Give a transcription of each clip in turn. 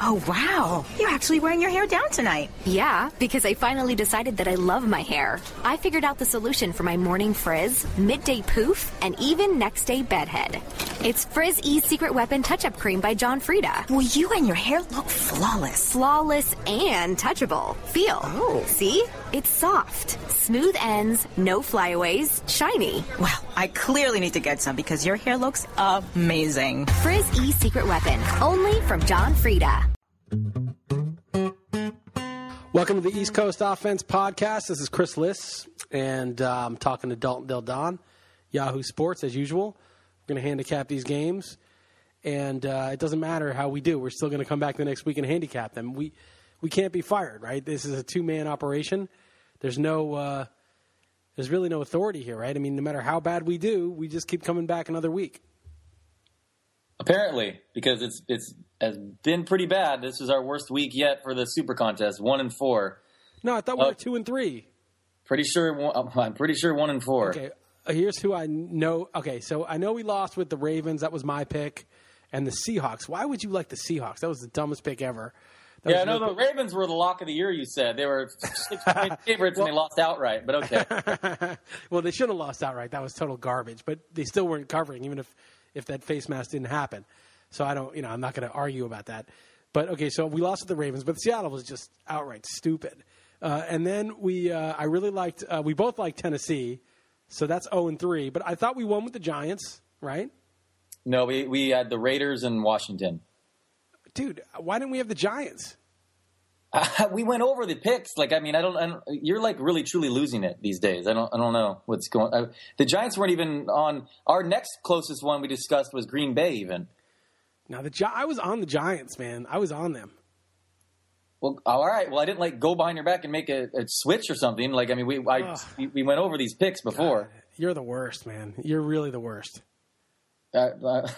Oh, wow. You're actually wearing your hair down tonight. Yeah, because I finally decided that I love my hair. I figured out the solution for my morning frizz, midday poof, and even next day bedhead. It's Frizz E Secret Weapon Touch Up Cream by John Frieda. Well, you and your hair look flawless. Flawless and touchable. Feel. Oh. See? It's soft, smooth ends, no flyaways, shiny. Well, I clearly need to get some because your hair looks amazing. Frizz E Secret Weapon, only from John Frieda. Welcome to the East Coast Offense Podcast. This is Chris Liss, and uh, I'm talking to Dalton Del Don, Yahoo Sports, as usual. We're going to handicap these games, and uh, it doesn't matter how we do. We're still going to come back the next week and handicap them. We we can't be fired, right? This is a two man operation. There's no uh, there's really no authority here, right? I mean, no matter how bad we do, we just keep coming back another week. Apparently, because it's it's has been pretty bad. This is our worst week yet for the Super Contest. One and four. No, I thought we were two and three. Pretty sure. I'm pretty sure one and four. Okay, uh, here's who I know. Okay, so I know we lost with the Ravens. That was my pick, and the Seahawks. Why would you like the Seahawks? That was the dumbest pick ever. That Yeah, no, the Ravens were the lock of the year. You said they were six favorites and they lost outright. But okay, well, they should have lost outright. That was total garbage. But they still weren't covering, even if if that face mask didn't happen. So I don't, you know, I'm not going to argue about that. But okay, so we lost to the Ravens, but Seattle was just outright stupid. Uh, and then we, uh, I really liked, uh, we both liked Tennessee, so that's 0 and 3. But I thought we won with the Giants, right? no, we we had the Raiders and Washington. Dude, why didn't we have the Giants? we went over the picks. Like, I mean, I don't, I don't. You're like really truly losing it these days. I don't. I don't know what's going. I, the Giants weren't even on. Our next closest one we discussed was Green Bay. Even. Now the Gi- I was on the Giants, man. I was on them. Well, all right. Well, I didn't like go behind your back and make a, a switch or something. Like, I mean, we I, we, we went over these picks before. You're the worst, man. You're really the worst. Uh,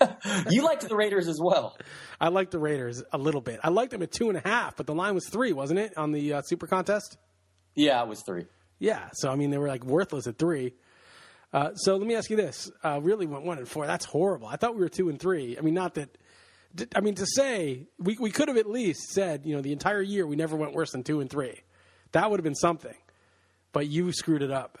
you liked the Raiders as well. I liked the Raiders a little bit. I liked them at two and a half, but the line was three, wasn't it, on the uh, Super Contest? Yeah, it was three. Yeah. So I mean, they were like worthless at three. Uh, so let me ask you this: uh, really went one and four. That's horrible. I thought we were two and three. I mean, not that. I mean, to say we we could have at least said, you know, the entire year we never went worse than two and three. That would have been something. But you screwed it up.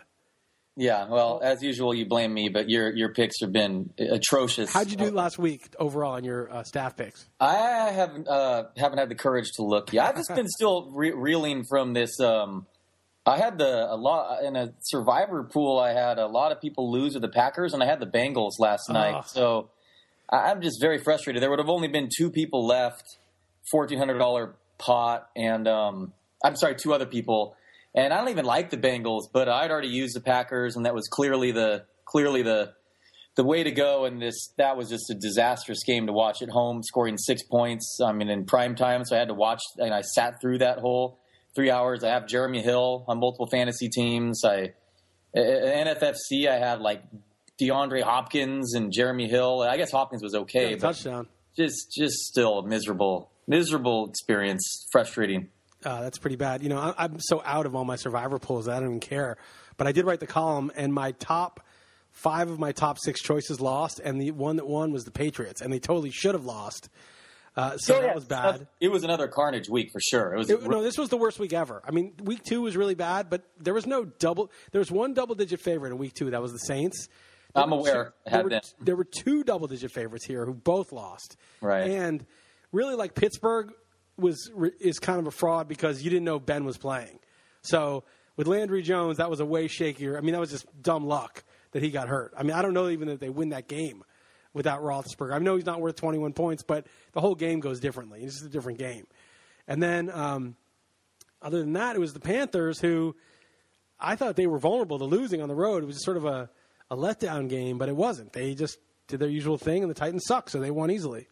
Yeah. Well, as usual, you blame me, but your your picks have been atrocious. How'd you do last week overall on your uh, staff picks? I haven't uh, haven't had the courage to look. yet. I've just been still re- reeling from this. Um, I had the a lot in a survivor pool. I had a lot of people lose with the Packers, and I had the Bengals last night. Ugh. So I- I'm just very frustrated. There would have only been two people left, fourteen hundred dollar pot, and um, I'm sorry, two other people. And I don't even like the Bengals, but I'd already used the Packers, and that was clearly the clearly the the way to go. And this that was just a disastrous game to watch at home, scoring six points. I mean, in prime time, so I had to watch, and I sat through that whole three hours. I have Jeremy Hill on multiple fantasy teams. I NFFC, I had like DeAndre Hopkins and Jeremy Hill. I guess Hopkins was okay, Yeah, but touchdown. just just still a miserable miserable experience, frustrating. Uh, that's pretty bad. You know, I, I'm so out of all my survivor pools that I don't even care. But I did write the column, and my top five of my top six choices lost, and the one that won was the Patriots, and they totally should have lost. Uh, so Oh, that was bad. It was another carnage week for sure. It was It- no, this was the worst week ever. I mean, week two was really bad, but there was no double. There was one double-digit favorite in week two. That was the Saints. There I'm aware. two- There had were, them. there were two double-digit favorites here who both lost. Right. And really, like Pittsburgh was is kind of a fraud because you didn't know Ben was playing. So with Landry Jones, that was a way shakier. I mean, that was just dumb luck that he got hurt. I mean, I don't know even that they win that game without Roethlisberger. I know he's not worth 21 points, but the whole game goes differently. It's just a different game. And then, um, other than that, it was the Panthers who I thought they were vulnerable to losing on the road. It was sort of a, a letdown game, but it wasn't. They just did their usual thing, and the Titans suck, so they won easily.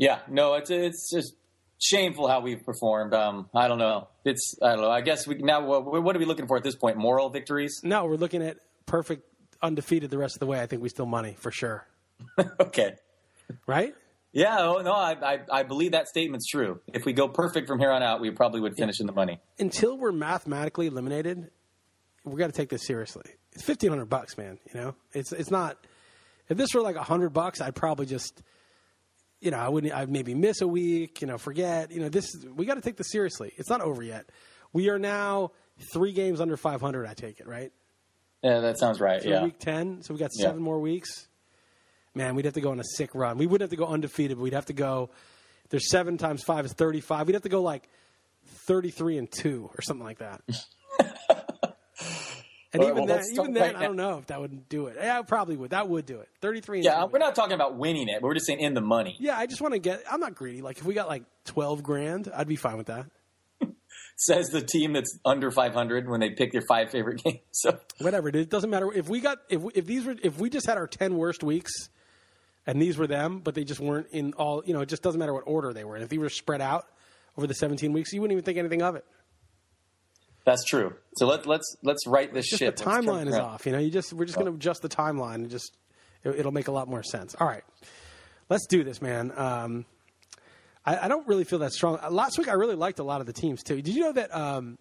Yeah, no, it's it's just shameful how we've performed. Um, I don't know. It's I don't know. I guess we now what, what are we looking for at this point? Moral victories? No, we're looking at perfect undefeated the rest of the way. I think we still money for sure, okay. right? Yeah, oh, no, I, I I believe that statement's true. If we go perfect from here on out, we probably would finish in the money. Until we're mathematically eliminated, we got to take this seriously. It's fifteen hundred bucks, man. You know, it's it's not. If this were like a hundred bucks, I'd probably just, you know, I wouldn't. I'd maybe miss a week. You know, forget. You know, this we got to take this seriously. It's not over yet. We are now three games under five hundred. I take it right. Yeah, that sounds right. Yeah. week 10. So we got Yeah. seven more weeks. Man, we'd have to go on a sick run. We wouldn't have to go undefeated, but we'd have to go. There's seven times five is 35. We'd have to go like 33 and two or something like that. and Well, even well, then, even then, right I don't know if that would do it. Yeah, it probably would. That would do it. 33 and Yeah, we're not talking about winning it, we're just saying in the money. Yeah, I just want to get. I'm not greedy. Like if we got like 12 grand, I'd be fine with that. Says the team that's under 500 when they pick their five favorite games. So whatever. It doesn't matter if we got if if these were if we just had our ten worst weeks, and these were them, but they just weren't in all. You know, it just doesn't matter what order they were in. If they were spread out over the seventeen weeks, you wouldn't even think anything of it. That's true. So let, let's let's write this Just ship. the timeline is off. You know, you just we're just going to adjust the timeline and just it, it'll make a lot more sense. All right, let's do this, man. Um, I, I don't really feel that strong. Uh, Last week, I really liked a lot of the teams too. Did you know that um,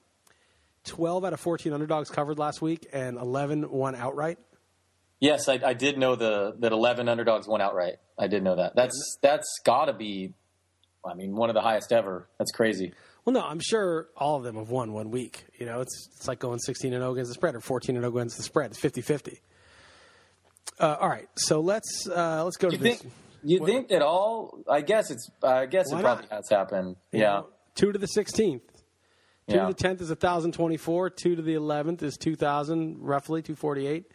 twelve out of fourteen underdogs covered last week, and eleven won outright? Yes, I, I did know the that 11 underdogs won outright. I did know that. That's that's got to be, I mean, one of the highest ever. That's crazy. Well, no, I'm sure all of them have won one week. You know, it's it's like going 16 and 0 against the spread or 14 and 0 against the spread. It's 50-50. Uh, all right, so let's uh, let's go You to this. think you think that all? I guess it's. I guess Why it probably not? has happened. You Yeah. know, two to the 16th. Two Yeah. to the 10th is 1,024. Two to the 11th is 2,000, roughly 248.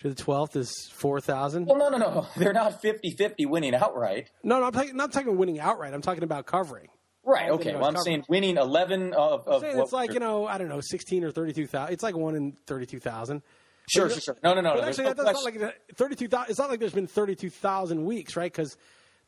To the 12th is 4,000. Well, no, no, no. They're not 50-50 winning outright. No, no, I'm talking, not talking winning outright. I'm talking about covering. Right. Okay. Well, I'm saying winning 11 of. I'm of it's like, you know, I don't know, 16 or 32,000. It's like one in 32,000. Sure, sure, sure. No, no, no. But no. actually, no that's not like thirty-two thousand. It's not like there's been thirty-two thousand weeks, right? Because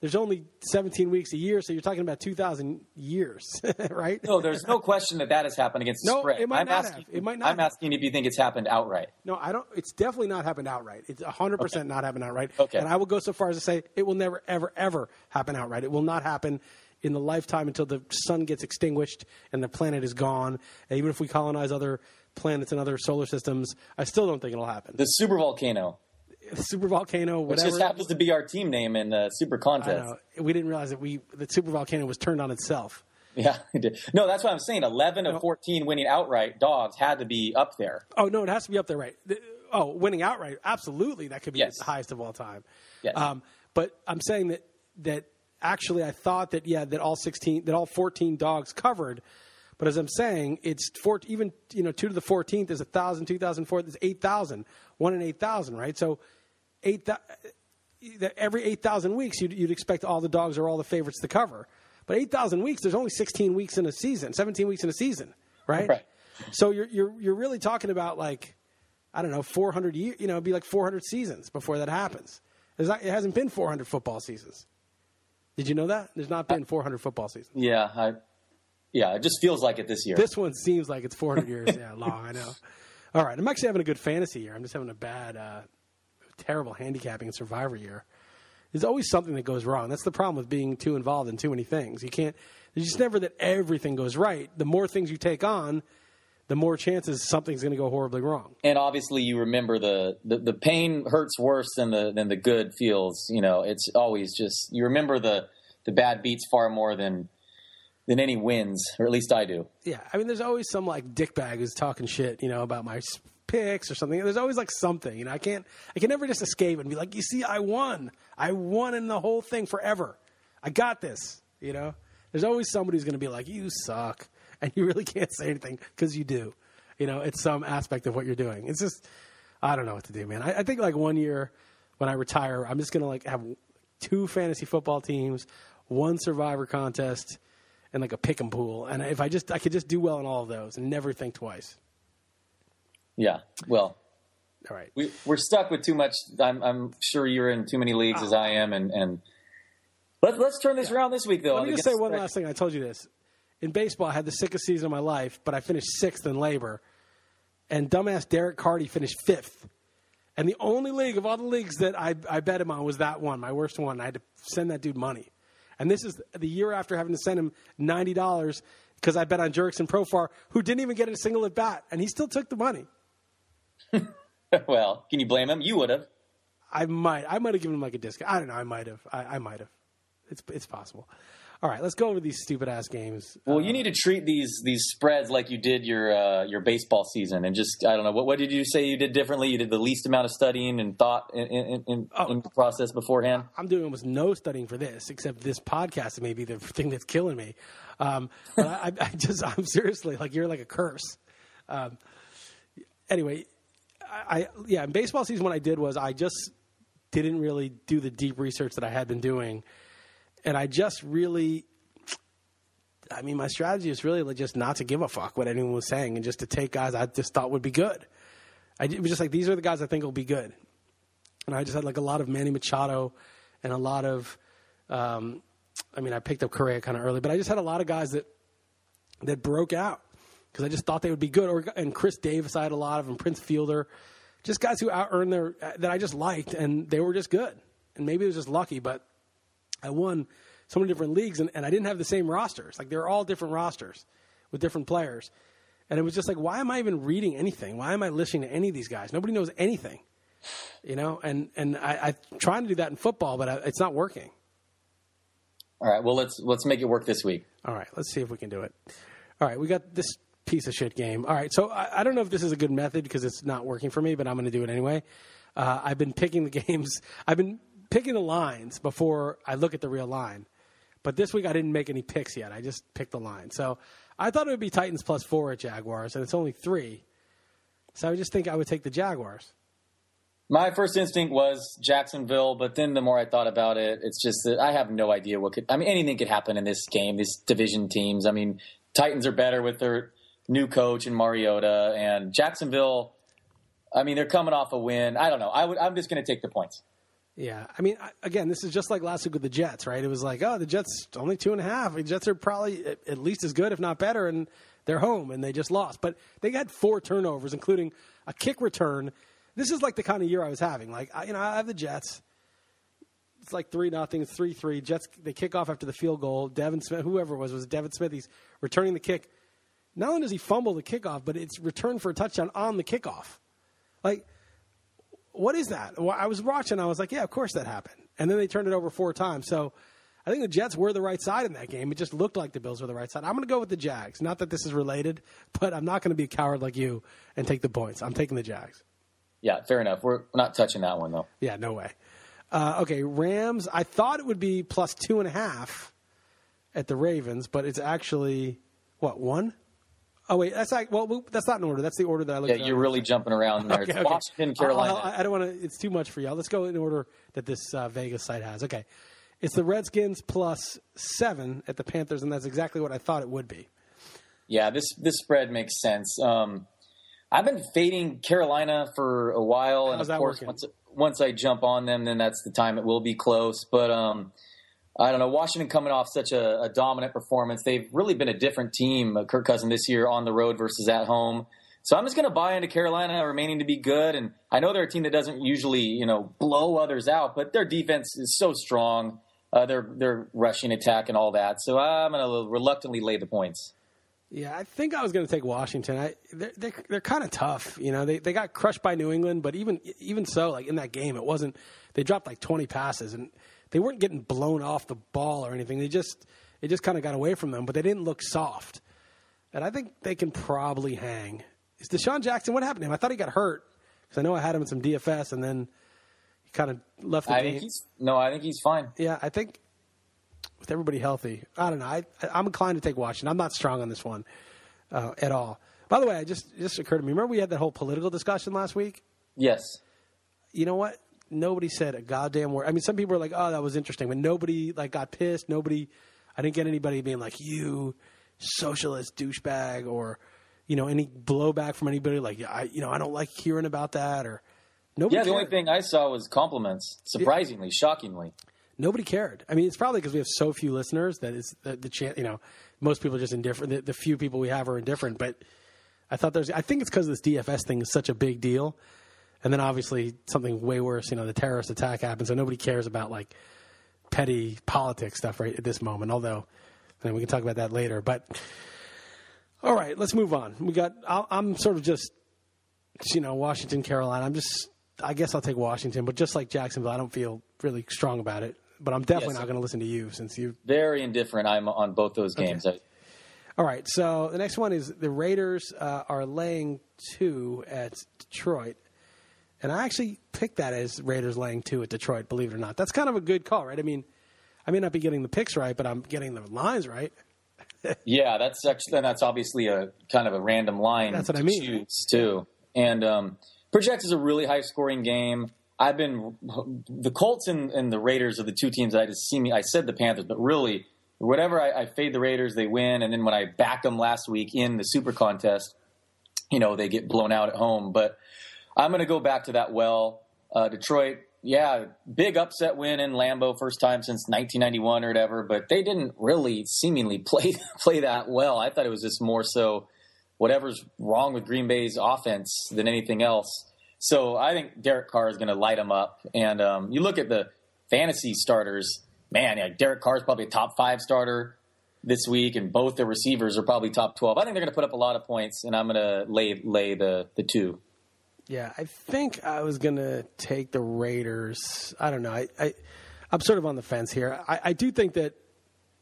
there's only seventeen weeks a year, so you're talking about two thousand years, right? No, there's no question that that has happened against the No, spread. it might I'm not asking, have. It might not I'm have. asking if you think it's happened outright. No, I don't. It's definitely not happened outright. It's hundred percent not happened outright. Okay. And I will go so far as to say it will never, ever, ever happen outright. It will not happen in the lifetime until the sun gets extinguished and the planet is gone. And even if we colonize other planets and other solar systems, I still don't think it'll happen. The super volcano, super volcano, whatever. which just happens to be our team name in the super contest. We didn't realize that we the super volcano was turned on itself. Yeah, it did. no, that's what I'm saying. 11 of 14 winning outright dogs had to be up there. Oh no, it has to be up there, right? Oh, winning outright, absolutely, that could be Yes. the highest of all time. Yes. Um, but I'm saying that that actually, I thought that yeah, that all 16, that all 14 dogs covered. But as I'm saying, it's four, even you know two to the 14th is a thousand, two thousand, four is eight thousand, one in eight thousand, right? So eight that every 8,000 weeks, you'd, you'd expect all the dogs or all the favorites to cover. But 8,000 weeks, there's only 16 weeks in a season, 17 weeks in a season, right? Right. So you're, you're, you're really talking about like, I don't know, 400 years, you know, it'd be like 400 seasons before that happens. Not, it hasn't been 400 football seasons. Did you know that? There's not been 400 football seasons. Yeah, I, yeah, it just feels like it this year. This one seems like it's 400 years yeah, long. I know. All right, I'm actually having a good fantasy year. I'm just having a bad, uh, terrible handicapping and survivor year. There's always something that goes wrong. That's the problem with being too involved in too many things. You can't. There's just never that everything goes right. The more things you take on, the more chances something's going to go horribly wrong. and obviously, you remember the, the, the pain hurts worse than the than the good feels. You know, it's always just you remember the the bad beats far more than than any wins, or at least I do. Yeah, I mean, there's always some like dickbag who's talking shit, you know, about my picks or something. There's always like something, you know. I can't, I can never just escape and be like, you see, I won, I won in the whole thing forever. I got this, you know. There's always somebody who's going to be like, you suck, and you really can't say anything because you do. You know, it's some aspect of what you're doing. It's just, I don't know what to do, man. I, I think like one year when I retire, I'm just going to like have two fantasy football teams, one survivor contest, and like a pick 'em pool. And if I just I could just do well in all of those and never think twice. Yeah. Well, All right. we, we're stuck with too much. I'm, I'm sure you're in too many leagues oh. as I am, and and let, let's turn this around this week though. Let me just say one last thing. I told you this. In baseball, I had the sickest season of my life, but I finished sixth in LABR. And dumbass Derek Carty finished fifth. And the only league of all the leagues that I, I bet him on was that one, my worst one. I had to send that dude money. And this is the year after having to send him $90 because I bet on Jurickson Profar, who didn't even get a single at bat. And he still took the money. well, can you blame him? You would have. I might. I might have given him like a discount. I don't know. I might have. I, I might have. It's it's possible. All right, let's go over these stupid ass games. Well, you need to treat these these spreads like you did your uh, your baseball season, and just I don't know what what did you say you did differently? You did the least amount of studying and thought in in, in, Oh. in the process beforehand. I'm doing almost no studying for this, except this podcast may be the thing that's killing me. Um, but I, I just, I'm seriously like you're like a curse. Um, anyway, I, I yeah, in baseball season, what I did was I just didn't really do the deep research that I had been doing, and I just really. I mean, my strategy is really just not to give a fuck what anyone was saying, and just to take guys I just thought would be good. I it was just like these are the guys I think will be good and I just had like a lot of Manny Machado and a lot of, um, I mean, I picked up Correa kind of early, but I just had a lot of guys that that broke out because I just thought they would be good. Or and Chris Davis, I had a lot of, and Prince Fielder, just guys who out earned their that I just liked, and they were just good. And maybe it was just lucky, but I won so many different leagues, and, and I didn't have the same rosters. Like they're all different rosters with different players. And it was just like, why am I even reading anything? Why am I listening to any of these guys? Nobody knows anything you know and and I, i'm trying to do that in football but I, it's not working All right, well let's let's make it work this week. all right let's see if we can do it all right we got this piece of shit game all right so i, I don't know if this is a good method because it's not working for me but i'm going to do it anyway uh, i've been picking the games i've been picking the lines before i look at the real line but this week i didn't make any picks yet i just picked the line so i thought it would be titans plus four at jaguars and it's only three so i just think i would take the jaguars My first instinct was Jacksonville, but then the more I thought about it, it's just that I have no idea what could. I mean, anything could happen in this game. These division teams. I mean, Titans are better with their new coach and Mariota, and Jacksonville. I mean, they're coming off a win. I don't know. I would. I'm just going to take the points. Yeah, I mean, again, this is just like last week with the Jets, right? It was like, oh, the Jets only two and a half. The Jets are probably at- least as good, if not better, and they're home and they just lost. But they had four turnovers, including a kick return. This is like the kind of year I was having. Like, you know, I have the Jets. It's like three nothing, three three. Jets they kick off after the field goal. Devin Smith, whoever it was, was Devin Smith. He's returning the kick. Not only does he fumble the kickoff, but it's returned for a touchdown on the kickoff. Like what is that? Well, I was watching. I was like, yeah, of course that happened. And then they turned it over four times. So I think the Jets were the right side in that game. It just looked like the Bills were the right side. I'm going to go with the Jags. Not that this is related, but I'm not going to be a coward like you and take the points. I'm taking the Jags. Yeah, fair enough. We're not touching that one though. Yeah, no way. Uh, okay, Rams. I thought it would be plus two and a half at the Ravens, but it's actually what one? Oh wait, that's like well, that's not in order. That's the order that I looked. At. Yeah, at. you're really jumping around there. Okay, it's okay. Washington, Carolina. I'll- I don't want to. It's too much for y'all. Let's go in order that this uh, Vegas site has. Okay, it's the Redskins plus seven at the Panthers, and that's exactly what I thought it would be. Yeah, this this spread makes sense. Um, I've been fading Carolina for a while, and of course, working? once once I jump on them, then that's the time it will be close. But um, I don't know. Washington coming off such a, a dominant performance, they've really been a different team. Uh, Kirk Cousin this year on the road versus at home. So I'm just going to buy into Carolina remaining to be good. And I know they're a team that doesn't usually, you know, blow others out, but their defense is so strong. Uh, their their rushing attack and all that. So I'm going to reluctantly lay the points. Yeah, I think I was going to take Washington. I, they're they're, they're kind of tough. You know, they they got crushed by New England, but even even so, like in that game, it wasn't. They dropped like 20 passes, and they weren't getting blown off the ball or anything. They just it just kind of got away from them, but they didn't look soft. And I think they can probably hang. Is DeSean Jackson? What happened to him? I thought he got hurt because I know I had him in some DFS, and then he kind of left the I game. think he's no, I think he's fine. Yeah, I think with everybody healthy, I don't know. I, I'm inclined to take Washington. I'm not strong on this one uh, at all. By the way, I just just occurred to me. Remember we had that whole political discussion last week. Yes. You know what? Nobody said a goddamn word. I mean, some people were like, "Oh, that was interesting," but nobody like got pissed. Nobody. I didn't get anybody being like, "You socialist douchebag," or you know, any blowback from anybody like, I, you know, I don't like hearing about that," or nobody. Yeah, the only thing I saw was compliments. Surprisingly, shockingly. Nobody cared. I mean, it's probably because we have so few listeners that is the, the chance. You know, most people are just indifferent. The, the few people we have are indifferent. But I thought there's. I think it's because this DFS thing is such a big deal, and then obviously something way worse. You know, the terrorist attack happened, so nobody cares about like petty politics stuff right at this moment. Although, and we can talk about that later. But all right, let's move on. We got. I'll, I'm sort of just, you know, Washington, Carolina. I'm just. I guess I'll take Washington, but just like Jacksonville, I don't feel really strong about it. But I'm definitely Yes. not going to listen to you since you. Very indifferent. I'm on both those games. I, All right, so the next one is the Raiders uh, are laying two at Detroit, and I actually picked that as Raiders laying two at Detroit. Believe it or not, that's kind of a good call, right? I mean, I may not be getting the picks right, but I'm getting the lines right. Yeah, that's actually that's obviously a kind of a random line. That's what I mean. choose, too, and um, projects is a really high scoring game. I've been the Colts and, and the Raiders are the two teams that I just see me. I said the Panthers, but really, whatever I, I fade the Raiders, they win, and then when I back them last week in the Super Contest, you know they get blown out at home. But I'm going to go back to that well. Uh, Detroit, yeah, big upset win in Lambeau, first time since 1991 or whatever. But they didn't really seemingly play play that well. I thought it was just more so whatever's wrong with Green Bay's offense than anything else. So I think Derek Carr is going to light them up. And um, you look at the fantasy starters, man, Derek Carr is probably a top five starter this week, and both the receivers are probably top 12. I think they're going to put up a lot of points, and I'm going to lay lay the the two. Yeah, I think I was gonna take the Raiders. I don't know. I, I I'm sort of on the fence here. I, I do think that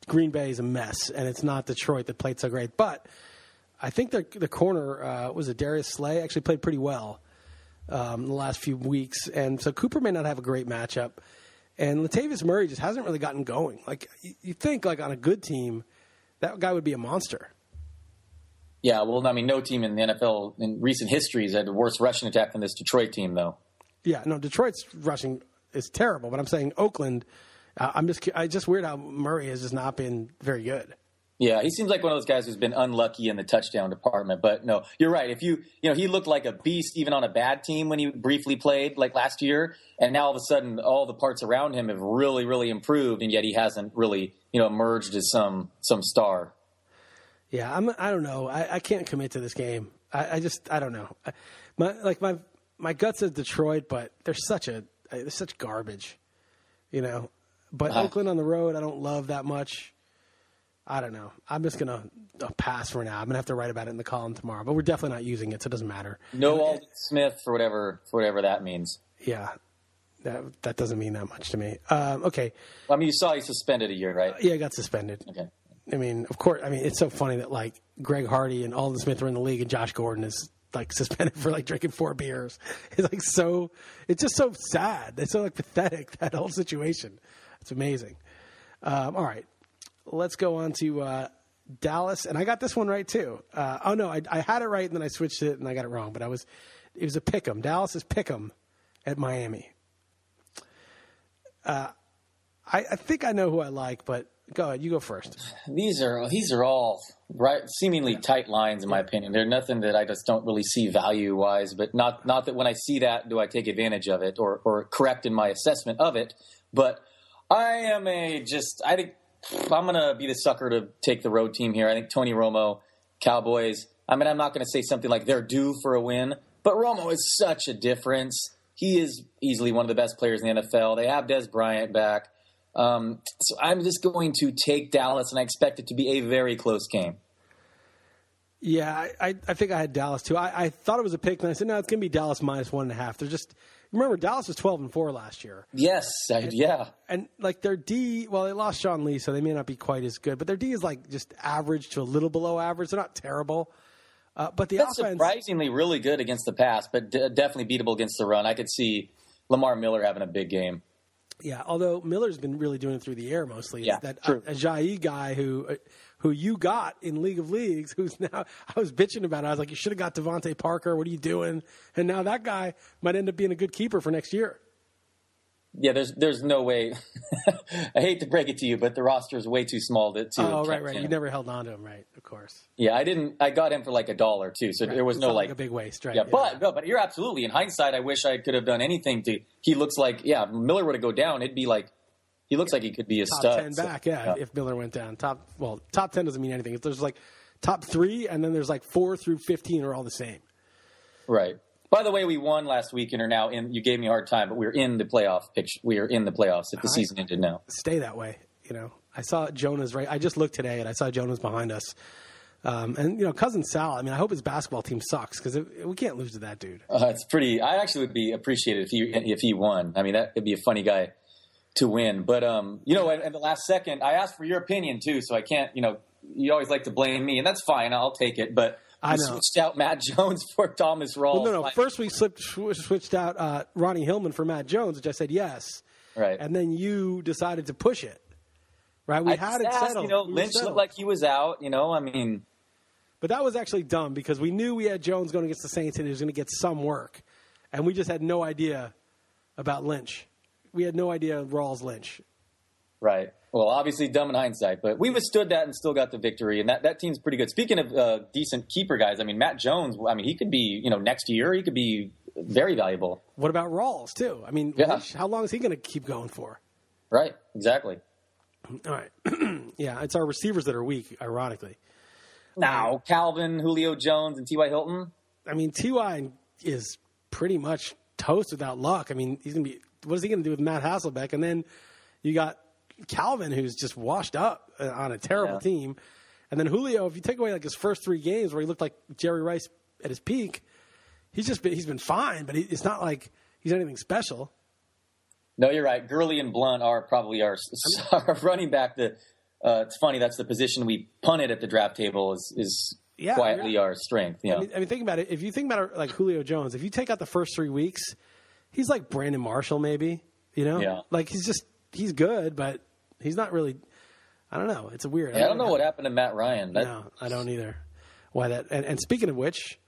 Green Bay is a mess, and it's not Detroit that played so great. But I think the the corner uh, was a Darius Slay actually played pretty well um, the last few weeks, and so Cooper may not have a great matchup. And Latavius Murray just hasn't really gotten going. Like you think, like on a good team, that guy would be a monster. Yeah, well, I mean, no team in the NFL in recent history has had a worse rushing attack than this Detroit team, though. Yeah, no, Detroit's rushing is terrible, but I'm saying Oakland. Uh, I'm just, I just weird how Murray has just not been very good. Yeah, he seems like one of those guys who's been unlucky in the touchdown department. But no, you're right. If you, you know, he looked like a beast even on a bad team when he briefly played like last year, and now all of a sudden all the parts around him have really, really improved, and yet he hasn't really, you know, emerged as some some star. Yeah, I'm. I don't know. I, I can't commit to this game. I, I just, I don't know. I, my like my my gut says Detroit, but they're such a they're such garbage, you know. But Uh-huh. Oakland on the road, I don't love that much. I don't know. I'm just gonna uh, pass for now. I'm gonna have to write about it in the column tomorrow. But we're definitely not using it, so it doesn't matter. No Aldon Smith for whatever for whatever that means. Yeah, that that doesn't mean that much to me. Um, okay, I mean, you saw he suspended a year, right? yeah, I got suspended. Okay. I mean, of course. I mean, it's so funny that like Greg Hardy and Aldon Smith are in the league, and Josh Gordon is like suspended for like drinking four beers. It's like so. It's just so sad. It's so like pathetic that whole situation. It's amazing. Um, all right, let's go on to uh, Dallas, and I got this one right too. Uh, oh no, I, I had it right, and then I switched it, and I got it wrong. But I was, it was a pick 'em. Dallas is pick 'em at Miami. Uh, I, I think I know who I like, but go ahead. You go first. These are these are all right, seemingly tight lines in my opinion. They're nothing that I just don't really see value wise. But not not that when I see that do I take advantage of it or or correct in my assessment of it. But I am a just I think I'm gonna be the sucker to take the road team here. I think Tony Romo, Cowboys. I mean, I'm not going to say something like they're due for a win, but Romo is such a difference. He is easily one of the best players in the NFL. They have Dez Bryant back. Um, so I'm just going to take Dallas, and I expect it to be a very close game. Yeah, I, I, think I had Dallas too. I, I thought it was a pick, and I said, no, it's going to be Dallas minus one and a half. They're just remember Dallas was twelve and four last year, Yes, I, yeah. and like their D. Well, they lost Sean Lee, so they may not be quite as good, but their D is like just average to a little below average. They're not terrible, uh, but the That's offense. surprisingly really good against the pass, but d- definitely beatable against the run. I could see Lamar Miller having a big game. Yeah, although Miller's been really doing it through the air mostly. Yeah, that true. uh, Ajayi guy who uh, who you got in League of Leagues, who's now I was bitching about it. I was like, you should have got DeVante Parker. What are you doing? And now that guy might end up being a good keeper for next year. Yeah, there's there's no way. I hate to break it to you, but the roster is way too small to. to oh, right, right. him. You never held on to him, right? Of course. Yeah, I didn't. I got him for like a dollar too, so there was It's no not like. a big waste, right? yeah, but no, but you're absolutely. In hindsight, I wish I could have done anything to. He looks like yeah. Miller were to go down, it'd be like. He looks like he could be a top stud. ten so- back, yeah, If Miller went down, top well, top ten doesn't mean anything. If there's like top three, and then there's like four through fifteen are all the same. Right. By the way, we won last week and are now in. You gave me a hard time, but we're in the playoff picture. We are in the playoffs if the season ended now. stay that way. You know, I saw Jonah's right. I just looked today and I saw Jonah's behind us. Um, and you know, cousin Sal. I mean, I hope his basketball team sucks because we can't lose to that dude. Uh, it's pretty. I actually would be appreciated if he if he won. I mean, that would be a funny guy to win. But um, you know, at, at the last second, I asked for your opinion too, so I can't. You know, you always like to blame me, and that's fine. I'll take it. But I know. switched out Matt Jones for Thomas Rawls. Well, no, no. First, we slipped, switched out uh, Ronnie Hillman for Matt Jones, which I said yes, right. and then you decided to push it. Right? We I had it asked, settled. You know, We Lynch looked like he was out. You know, I mean, But that was actually dumb because we knew we had Jones going against the Saints and he was going to get some work, and we just had no idea about Lynch. We had no idea Rawls Lynch. Right. Well, obviously dumb in hindsight, but we withstood that and still got the victory. And that, that team's pretty good. Speaking of uh, decent keeper guys, I mean Matt Jones. I mean he could be you know next year he could be very valuable. What about Rawls too? I mean, Yeah. How long is he going to keep going for? Right. Exactly. All right, yeah, it's our receivers that are weak. Ironically, Now Calvin, Julio Jones, and T.Y. Hilton. I mean, Ty is pretty much toast without luck. I mean, he's going to be. What is he going to do with Matt Hasselbeck? And then you got Calvin, who's just washed up uh, on a terrible Yeah. team. And then Julio, if you take away like his first three games where he looked like Jerry Rice at his peak, he's just been, he's been fine, but it's not like he's anything special. No, you're right. Gurley and Blunt are probably our, our running back. The uh, it's funny that's the position we punted at the draft table is is Yeah, quietly our strength. Yeah. I mean, I mean, think about it. If you think about it, like Julio Jones, if you take out the first three weeks, he's like Brandon Marshall, maybe. You know, Yeah. like he's just he's good, but he's not really. I don't know. It's a weird. I don't know what happened to Matt Ryan. That, No, I don't either. Why that? And, and speaking of which,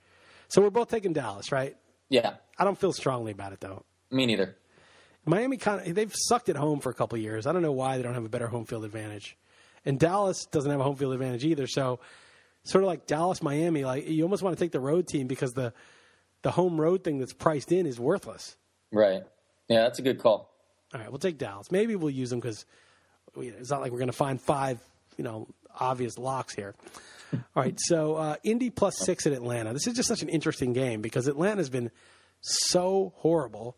so we're both taking Dallas, right? Yeah. I don't feel strongly about it though. Me neither. Miami kind of they've sucked at home for a couple of years. I don't know why they don't have a better home field advantage, and Dallas doesn't have a home field advantage either. So, sort of like Dallas, Miami, like you almost want to take the road team because the the home road thing that's priced in is worthless. Right. Yeah, that's a good call. All right, we'll take Dallas. Maybe we'll use them because it's not like we're going to find five, you know, obvious locks here. All right, so uh, Indy plus six at Atlanta. This is just such an interesting game because Atlanta's been so horrible.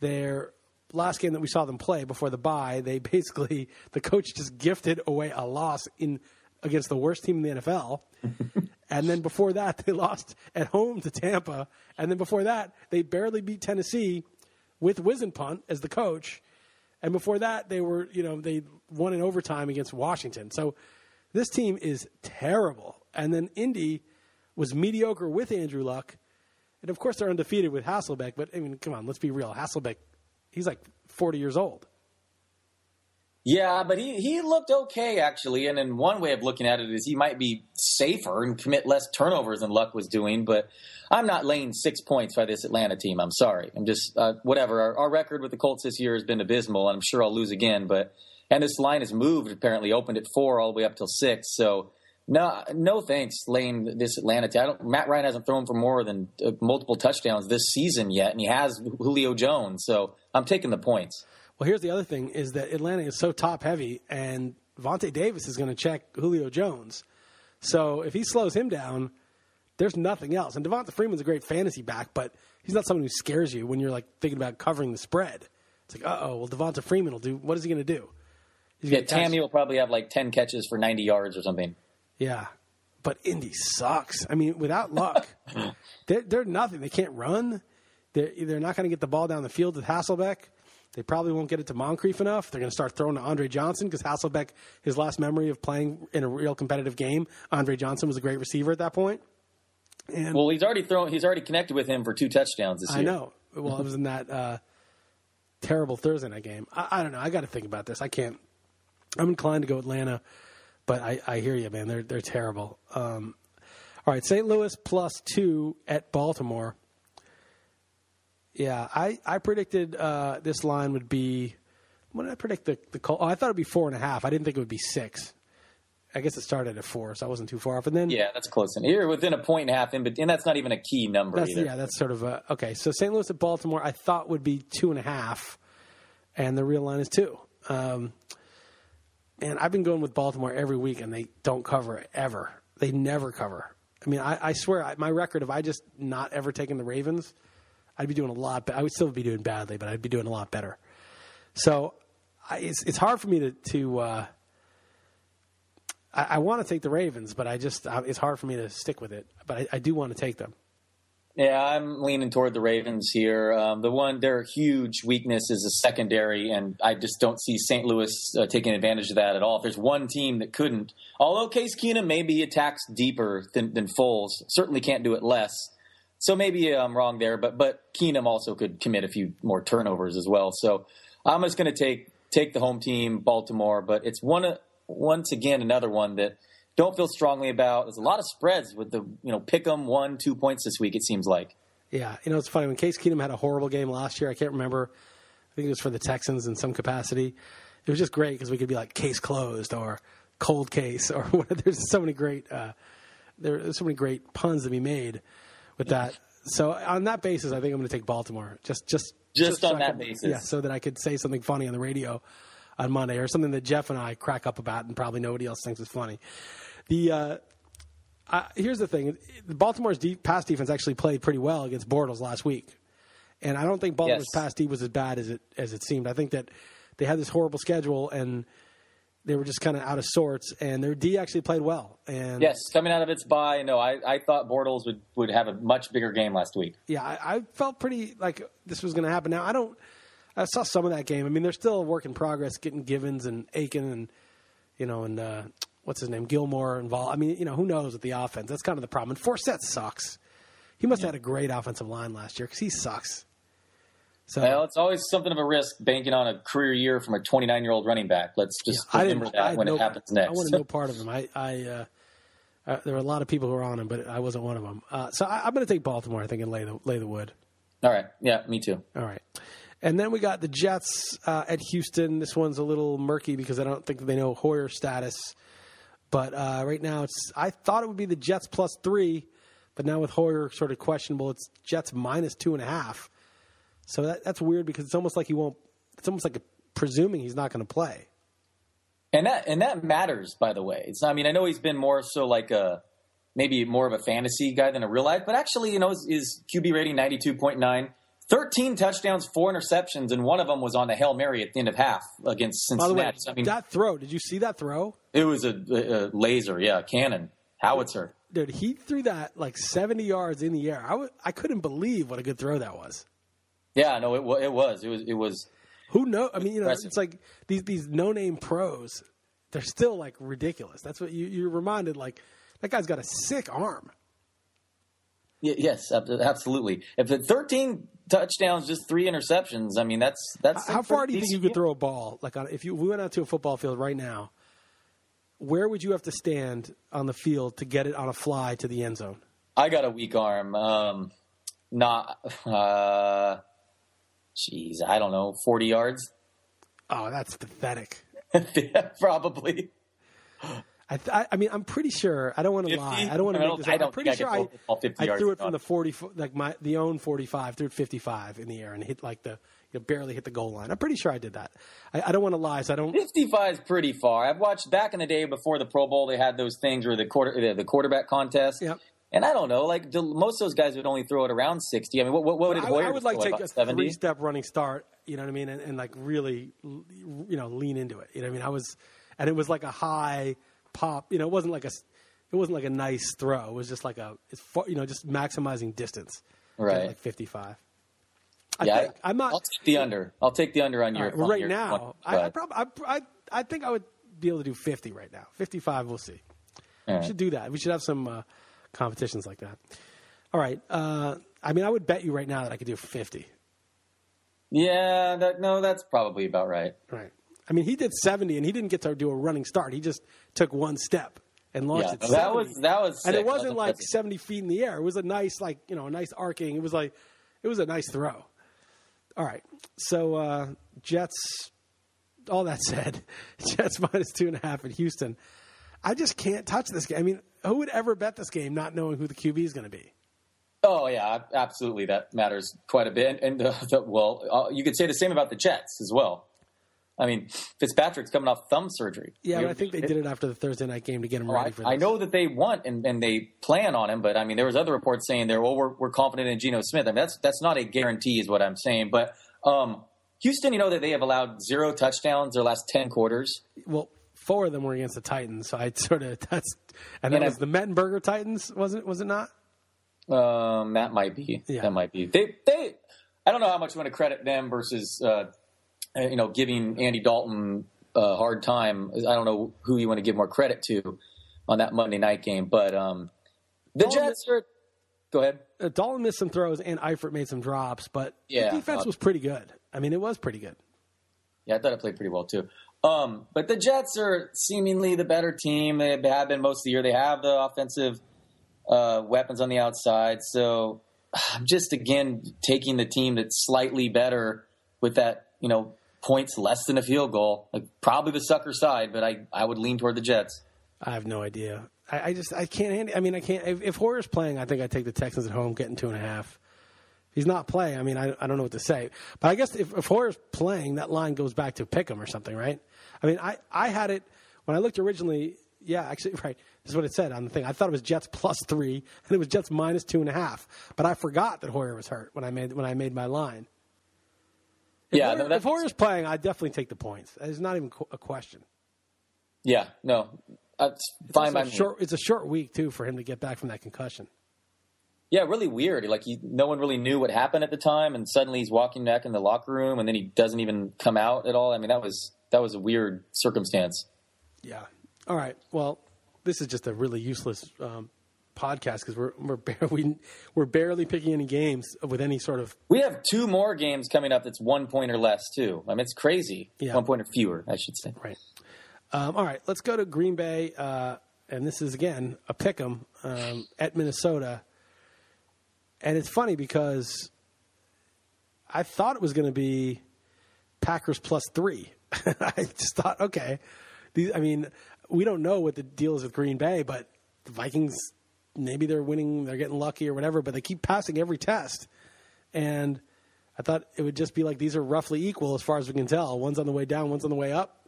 Their last game that we saw them play before the bye, they basically the coach just gifted away a loss in against the worst team in the NFL. and then before that, they lost at home to Tampa. And then before that, they barely beat Tennessee with Whisenhunt as the coach. And before that, they were, you know, they won in overtime against Washington. So this team is terrible. And then Indy was mediocre with Andrew Luck. And of course, they're undefeated with Hasselbeck. But I mean, come on, let's be real. Hasselbeck, he's like 40 years old. Yeah, but he, he looked okay actually, and in one way of looking at it is he might be safer and commit less turnovers than Luck was doing. But I'm not laying six points by this Atlanta team. I'm sorry. I'm just uh, whatever. Our, our record with the Colts this year has been abysmal, and I'm sure I'll lose again. But and this line has moved apparently, opened at four all the way up till six. So no, no thanks laying this Atlanta team. I don't, Matt Ryan hasn't thrown for more than uh, multiple touchdowns this season yet, and he has Julio Jones. So I'm taking the points. Well, here's the other thing: is that Atlanta is so top heavy, and Vontae Davis is going to check Julio Jones. So if he slows him down, there's nothing else. And Devonta Freeman's a great fantasy back, but he's not someone who scares you when you're like thinking about covering the spread. It's like, uh oh, well, Devonta Freeman will do. What is he going to do? He's Yeah, Tamme will probably have like ten catches for 90 yards or something. Yeah, but Indy sucks. I mean, without luck, they're, they're nothing. They can't run. They're, they're not going to get the ball down the field with Hasselbeck. They probably won't get it to Moncrief enough. They're going to start throwing to Andre Johnson because Hasselbeck, his last memory of playing in a real competitive game, Andre Johnson was a great receiver at that point. And well, he's already thrown. He's already connected with him for two touchdowns this year. I know. Well, it was in that uh, terrible Thursday night game. I, I don't know. I got to think about this. I can't. I'm inclined to go Atlanta, but I, I hear you, man. They're they're terrible. Um, all right, St. Louis plus two at Baltimore. Yeah, I, I predicted uh, this line would be. What did I predict the the call? Oh, I thought it'd be four and a half. I didn't think it would be six. I guess it started at four, so I wasn't too far off. And then yeah, that's close. And you're within a point and a half in, but and that's not even a key number that's, either. Yeah, that's sort of a okay. So St. Louis at Baltimore, I thought would be two and a half, and the real line is two. Um, and I've been going with Baltimore every week, and they don't cover it ever. They never cover. I mean, I, I swear, I, my record of I just not ever taking the Ravens I'd be doing a lot. I would still be doing badly, but I'd be doing a lot better. So I, it's it's hard for me to to. Uh, I, I want to take the Ravens, but I just I, it's hard for me to stick with it. But I, I, do want to take them. Yeah, I'm leaning toward the Ravens here. Um, the one their huge weakness is the secondary, and I just don't see St. Louis uh, taking advantage of that at all. If there's one team that couldn't, although Case Keenum maybe attacks deeper than, than Foles, certainly can't do it less. So maybe I'm wrong there, but but Keenum also could commit a few more turnovers as well. So I'm just going to take take the home team, Baltimore. But it's one once again another one that don't feel strongly about. There's a lot of spreads with the you know pick 'em one two points this week. It seems like. Yeah, you know it's funny when Case Keenum had a horrible game last year. I can't remember. I think it was for the Texans in some capacity. It was just great because we could be like case closed or cold case or there's so many great uh, there's so many great puns to be made with that. So on that basis, I think I'm going to take Baltimore. Just just just, just on so that could, basis, yeah, so that I could say something funny on the radio on Monday, or something that Jeff and I crack up about, and probably nobody else thinks is funny. The uh, here's the thing: Baltimore's deep, pass defense actually played pretty well against Bortles last week, and I don't think Baltimore's yes. pass D was as bad as it as it seemed. I think that they had this horrible schedule and they were just kind of out of sorts, and their D actually played well. And yes, coming out of its bye, no, I, I thought Bortles would, would have a much bigger game last week. Yeah, I, I felt pretty like this was going to happen. Now I don't. I saw some of that game. I mean, they're still a work in progress, getting Givens and Aiken and you know and uh, what's his name Gillmore involved. I mean, you know, who knows with the offense? That's kind of the problem. And Forsett sucks. He must yeah. have had a great offensive line last year because he sucks. So well, it's always something of a risk banking on a career year from a 29 year old running back. Let's just yeah, remember that when no, it happens next. I want to know part of him. I, I uh, uh, there were a lot of people who were on him, but I wasn't one of them. Uh, so I, am going to take Baltimore. I think and lay the lay the wood. All right. Yeah, me too. All right. And then we got the Jets uh, at Houston. This one's a little murky because I don't think they know Hoyer's status. But uh, right now, it's I thought it would be the Jets plus three, but now with Hoyer sort of questionable, it's Jets minus two and a half. So that, that's weird because it's almost like he won't. It's almost like a, presuming he's not going to play. And that and that matters, by the way. It's. I mean, I know he's been more so like a maybe more of a fantasy guy than a real life, but actually, you know, his, his QB rating ninety two point nine. 13 touchdowns, four interceptions, and one of them was on a Hail Mary at the end of half against Cincinnati. By the way, I mean, that throw, did you see that throw? It was a, a, a laser, yeah, cannon, howitzer. Dude, he threw that like 70 yards in the air. I w- I couldn't believe what a good throw that was. Yeah, no, it, it was. It was. It was. Who know? I mean, you know, impressive. it's like these these no name pros. They're still like ridiculous. That's what you you're reminded. Like that guy's got a sick arm. Yes, absolutely. If it's 13 touchdowns, just three interceptions, I mean that's that's. How far do you think you could throw a ball? Like on, if you we went out to a football field right now, where would you have to stand on the field to get it on a fly to the end zone? I got a weak arm. Um, not. Uh, Jeez, I don't know, forty yards. Oh, that's pathetic. yeah, probably. I, th- I mean, I'm pretty sure. I don't want to lie. I don't want to make this. I am pretty sure I, I threw it from the 40, like my the own 45, threw it 55 in the air and hit like the you know, barely hit the goal line. I'm pretty sure I did that. I, I don't want to lie, so I don't. 55 is pretty far. I've watched back in the day before the Pro Bowl. They had those things where the quarter the quarterback contest. Yep. And I don't know, like most of those guys would only throw it around sixty. I mean, what, what, did Hoyer I, I would like take a 70? three-step running start. You know what I mean? And, and, like really, you know, lean into it. You know what I mean? I was, and it was like a high pop. You know, it wasn't like a it wasn't like a nice throw. It was just like a it's far, you know just maximizing distance. Right. like fifty five. I yeah, think, I'm not I'll take the under. I'll take the under on your right, on right your now. I, I, prob- I, I I think I would be able to do fifty right now. Fifty five, we'll see. All We should do that. We should have some uh, competitions like that. All right. Uh, I mean, I would bet you right now that I could do fifty. Yeah, that, no, that's probably about right. Right. I mean, he did 70 and he didn't get to do a running start. He just took one step and launched Yeah, it. that 70. was that was, and it wasn't was like impressive. 70 feet in the air. It was a nice, like, you know, a nice arcing. It was like, it was a nice throw. All right. So, uh, Jets, all that said, Jets minus two and a half at Houston. I just can't touch this game. I mean, who would ever bet this game not knowing who the QB is going to be? Oh yeah, absolutely. That matters quite a bit. And uh, the, well, uh, you could say the same about the Jets as well. I mean, Fitzpatrick's coming off thumb surgery. Yeah, I think they did it after the Thursday night game to get him Oh, ready for this. I know that they want and, and they plan on him, but I mean, there was other reports saying they're well, we're, we're confident in Geno Smith. I mean, that's that's not a guarantee, is what I'm saying. But um, Houston, you know that they have allowed zero touchdowns their last ten quarters. well, four of them were against the Titans, so I sort of that's and I- was the Mettenberger Titans, wasn't it? Was it not? Um, that might be. Yeah. That might be. They they. I don't know how much you want to credit them versus uh, uh, you know giving Andy Dalton a hard time. I don't know who you want to give more credit to on that Monday night game, but um, the Dalton- Jets are. Go ahead. Uh, Dalton missed some throws and Eifert made some drops, but Yeah, the defense uh, was pretty good. I mean, it was pretty good. Yeah, I thought it played pretty well too. Um, but the Jets are seemingly the better team. They have been most of the year. They have the offensive uh, weapons on the outside. So I'm just again taking the team that's slightly better with that, you know, points less than a field goal. Like probably the sucker side, but I, I would lean toward the Jets. I have no idea. I, I just I can't. I mean, I can't. If, if playing, I think I take the Texans at home, getting two and a half. If he's not playing, I mean, I, I don't know what to say. But I guess if, if Hoyer's playing, that line goes back to pick him or something, right? I mean, I, I had it when I looked originally. Yeah, actually, right. This is what it said on the thing. I thought it was Jets plus three, and it was Jets minus two and a half. But I forgot that Hoyer was hurt when I made when I made my line. If Yeah, Hoyer, no, if Hoyer's playing, I definitely take the points. It's not even a question. Yeah, no, that's fine It's a short. It's a short week too for him to get back from that concussion. Yeah, really weird. Like he, no one really knew what happened at the time, and suddenly he's walking back in the locker room, and then he doesn't even come out at all. I mean, that was that was a weird circumstance. Yeah. All right. Well, this is just a really useless um, podcast because we're we're barely we're barely picking any games with any sort of We have two more games coming up that's one point or less too. I mean, it's crazy. Yeah. One point or fewer, I should say. right. Um, all right. Let's go to Green Bay, uh, and this is again a pick 'em um, at Minnesota, and it's funny because I thought it was going to be Packers plus three. I just thought, okay, these. I mean, we don't know what the deal is with Green Bay, but the Vikings maybe they're winning, they're getting lucky or whatever, but they keep passing every test, and I thought it would just be like these are roughly equal as far as we can tell. One's on the way down, one's on the way up.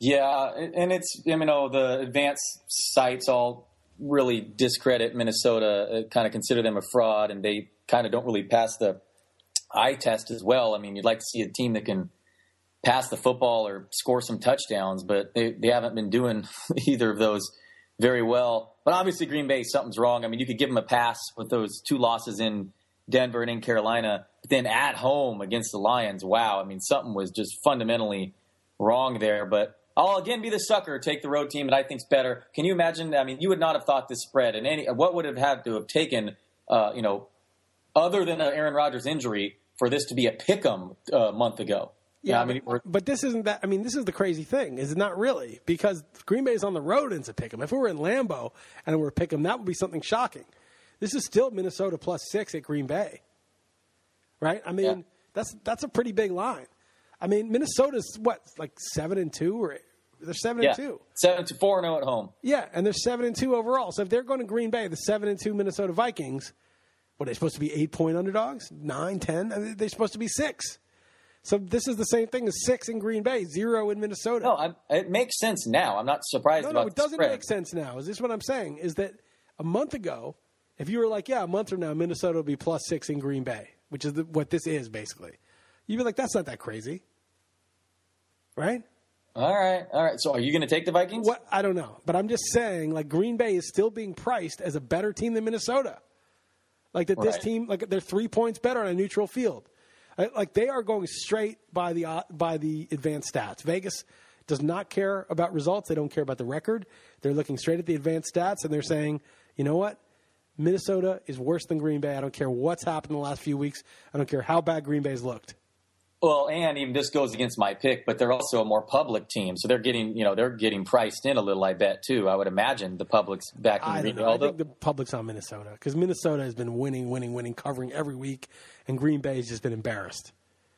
Yeah, and it's you know the advanced sites all really discredit Minnesota, uh, kind of consider them a fraud, and they kind of don't really pass the eye test as well. I mean, you'd like to see a team that can pass the football or score some touchdowns, but they, they haven't been doing either of those very well. But obviously, Green Bay, something's wrong. I mean, you could give them a pass with those two losses in Denver and in Carolina, but then at home against the Lions, wow. I mean, something was just fundamentally wrong there. But I'll again be the sucker, take the road team that I think's better. Can you imagine? I mean, you would not have thought this spread, and any what would have had to have taken, uh, you know, other than an Aaron Rodgers injury for this to be a pick 'em uh, a month ago. Yeah, I mean, but, but this isn't that. I mean, this is the crazy thing. Is it not really because Green Bay is on the road and it's a pick 'em. If we were in Lambeau and we're pick 'em, that would be something shocking. This is still Minnesota plus six at Green Bay, right? I mean, Yeah. that's that's a pretty big line. I mean, Minnesota's what like seven and two, or they're seven yeah, and two. seven to four and zero at home. Yeah, and they're seven and two overall. So if they're going to Green Bay, the seven and two Minnesota Vikings, what are they supposed to be? Eight point underdogs? Nine, ten? I mean, they're supposed to be six. So this is the same thing as six in Green Bay, zero in Minnesota. No, I'm, it makes sense now. I'm not surprised no, about no, it doesn't spread. make sense now. Is this what I'm saying? Is that a month ago, if you were like, yeah, a month from now, Minnesota will be plus six in Green Bay, which is the, what this is basically, you'd be like, that's not that crazy, right? All right, all right. So are you going to take the Vikings? What I don't know, but I'm just saying, like Green Bay is still being priced as a better team than Minnesota. Like that, this Right. team, like they're three points better on a neutral field. Like they are going straight by the uh, by the advanced stats. Vegas does not care about results. They don't care about the record. They're looking straight at the advanced stats and they're saying, you know what? Minnesota is worse than Green Bay. I don't care what's happened in the last few weeks. I don't care how bad Green Bay's looked. Well, and even this goes against my pick, but they're also a more public team, so they're getting you know they're getting priced in a little. I bet too. I would imagine the public's backing I Green. I think the public's on Minnesota because Minnesota has been winning, winning, winning, covering every week, and Green Bay has just been embarrassed.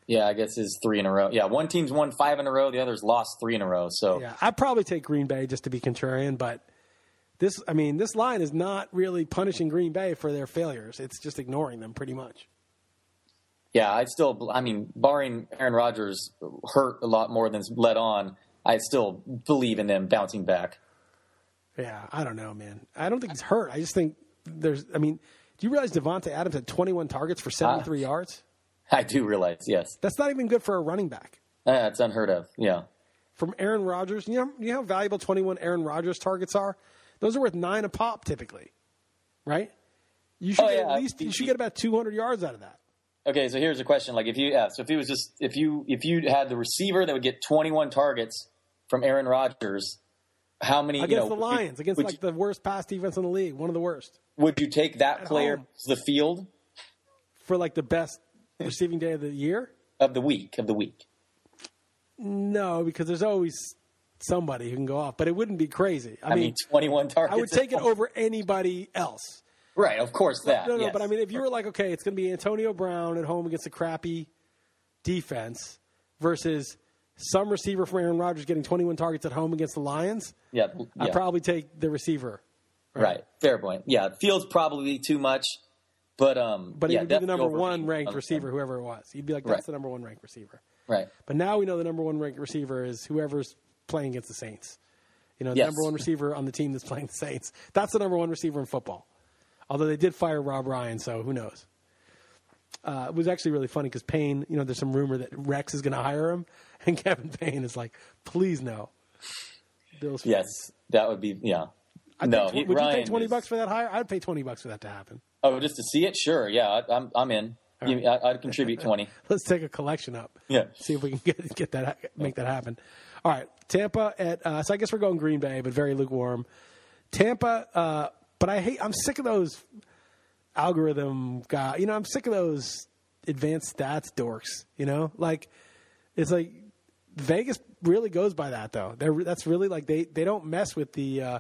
yeah, I guess is three in a row. Yeah, one team's won five in a row, the other's lost three in a row. So Yeah, I'd probably take Green Bay just to be contrarian, but this, I mean, this line is not really punishing Green Bay for their failures. It's just ignoring them pretty much. Yeah, I still, I mean, barring Aaron Rodgers hurt a lot more than's let on, I still believe in them bouncing back. Yeah, I don't know, man. I don't think he's hurt. I just think there's, I mean, do you realize Davante Adams had 21 targets for 73 ah. yards? I do realize, yes, That's not even good for a running back. that's unheard of. Yeah, From Aaron Rodgers, you know, you know how valuable 21 Aaron Rodgers targets are? Those are worth nine a pop typically, right? You should Oh, yeah. at least you should get about 200 yards out of that. Okay, so here's a question: like, if you, yeah, so if he was just, if you, if you had the receiver that would get 21 targets from Aaron Rodgers, how many Against you know, the would Lions, against would like you, the worst pass defense in the league, one of the worst. would you take that player home. to the field For like the best receiving day of the year? of the week of the week? No, because there's always somebody who can go off, but it wouldn't be crazy. I, I, mean, mean, 21 targets. I would take it over anybody else. Right, of course that. No, no, yes. but I mean, if you were like, okay, it's going to be Antonio Brown at home against a crappy defense versus some receiver from Aaron Rodgers getting 21 targets at home against the Lions, yeah, I'd probably take the receiver. right. Fair point. Yeah, Fields probably too much, but um, But yeah, he would be the number one ranked Um, receiver, whoever it was. You'd be like, that's Right. the number one ranked receiver. Right. But now we know the number one ranked receiver is whoever's playing against the Saints. You know, the Yes. number one receiver on the team that's playing the Saints. That's the number one receiver in football. Although they did fire Rob Ryan, so who knows? Uh, it was actually really funny because Payne, you know, there's some rumor that Rex is going to hire him, and Kevin Payne is like, please no. Bills. Yes, that would be yeah. I'd no, pay he- would you pay twenty is- bucks for that hire? I'd pay twenty bucks for that to happen. Oh, just to see it? Sure. Yeah, I, I'm I'm in. Me- I, I'd contribute twenty. Let's take a collection up. Yeah. See if we can get get that make that happen. All right, Tampa at. Uh, so I guess we're going Green Bay, but very lukewarm. Tampa, uh, but I hate. I'm sick of those algorithm guy. You know, I'm sick of those advanced stats dorks. You know, like it's like Vegas really goes by that though. They're that's really like they they don't mess with the uh,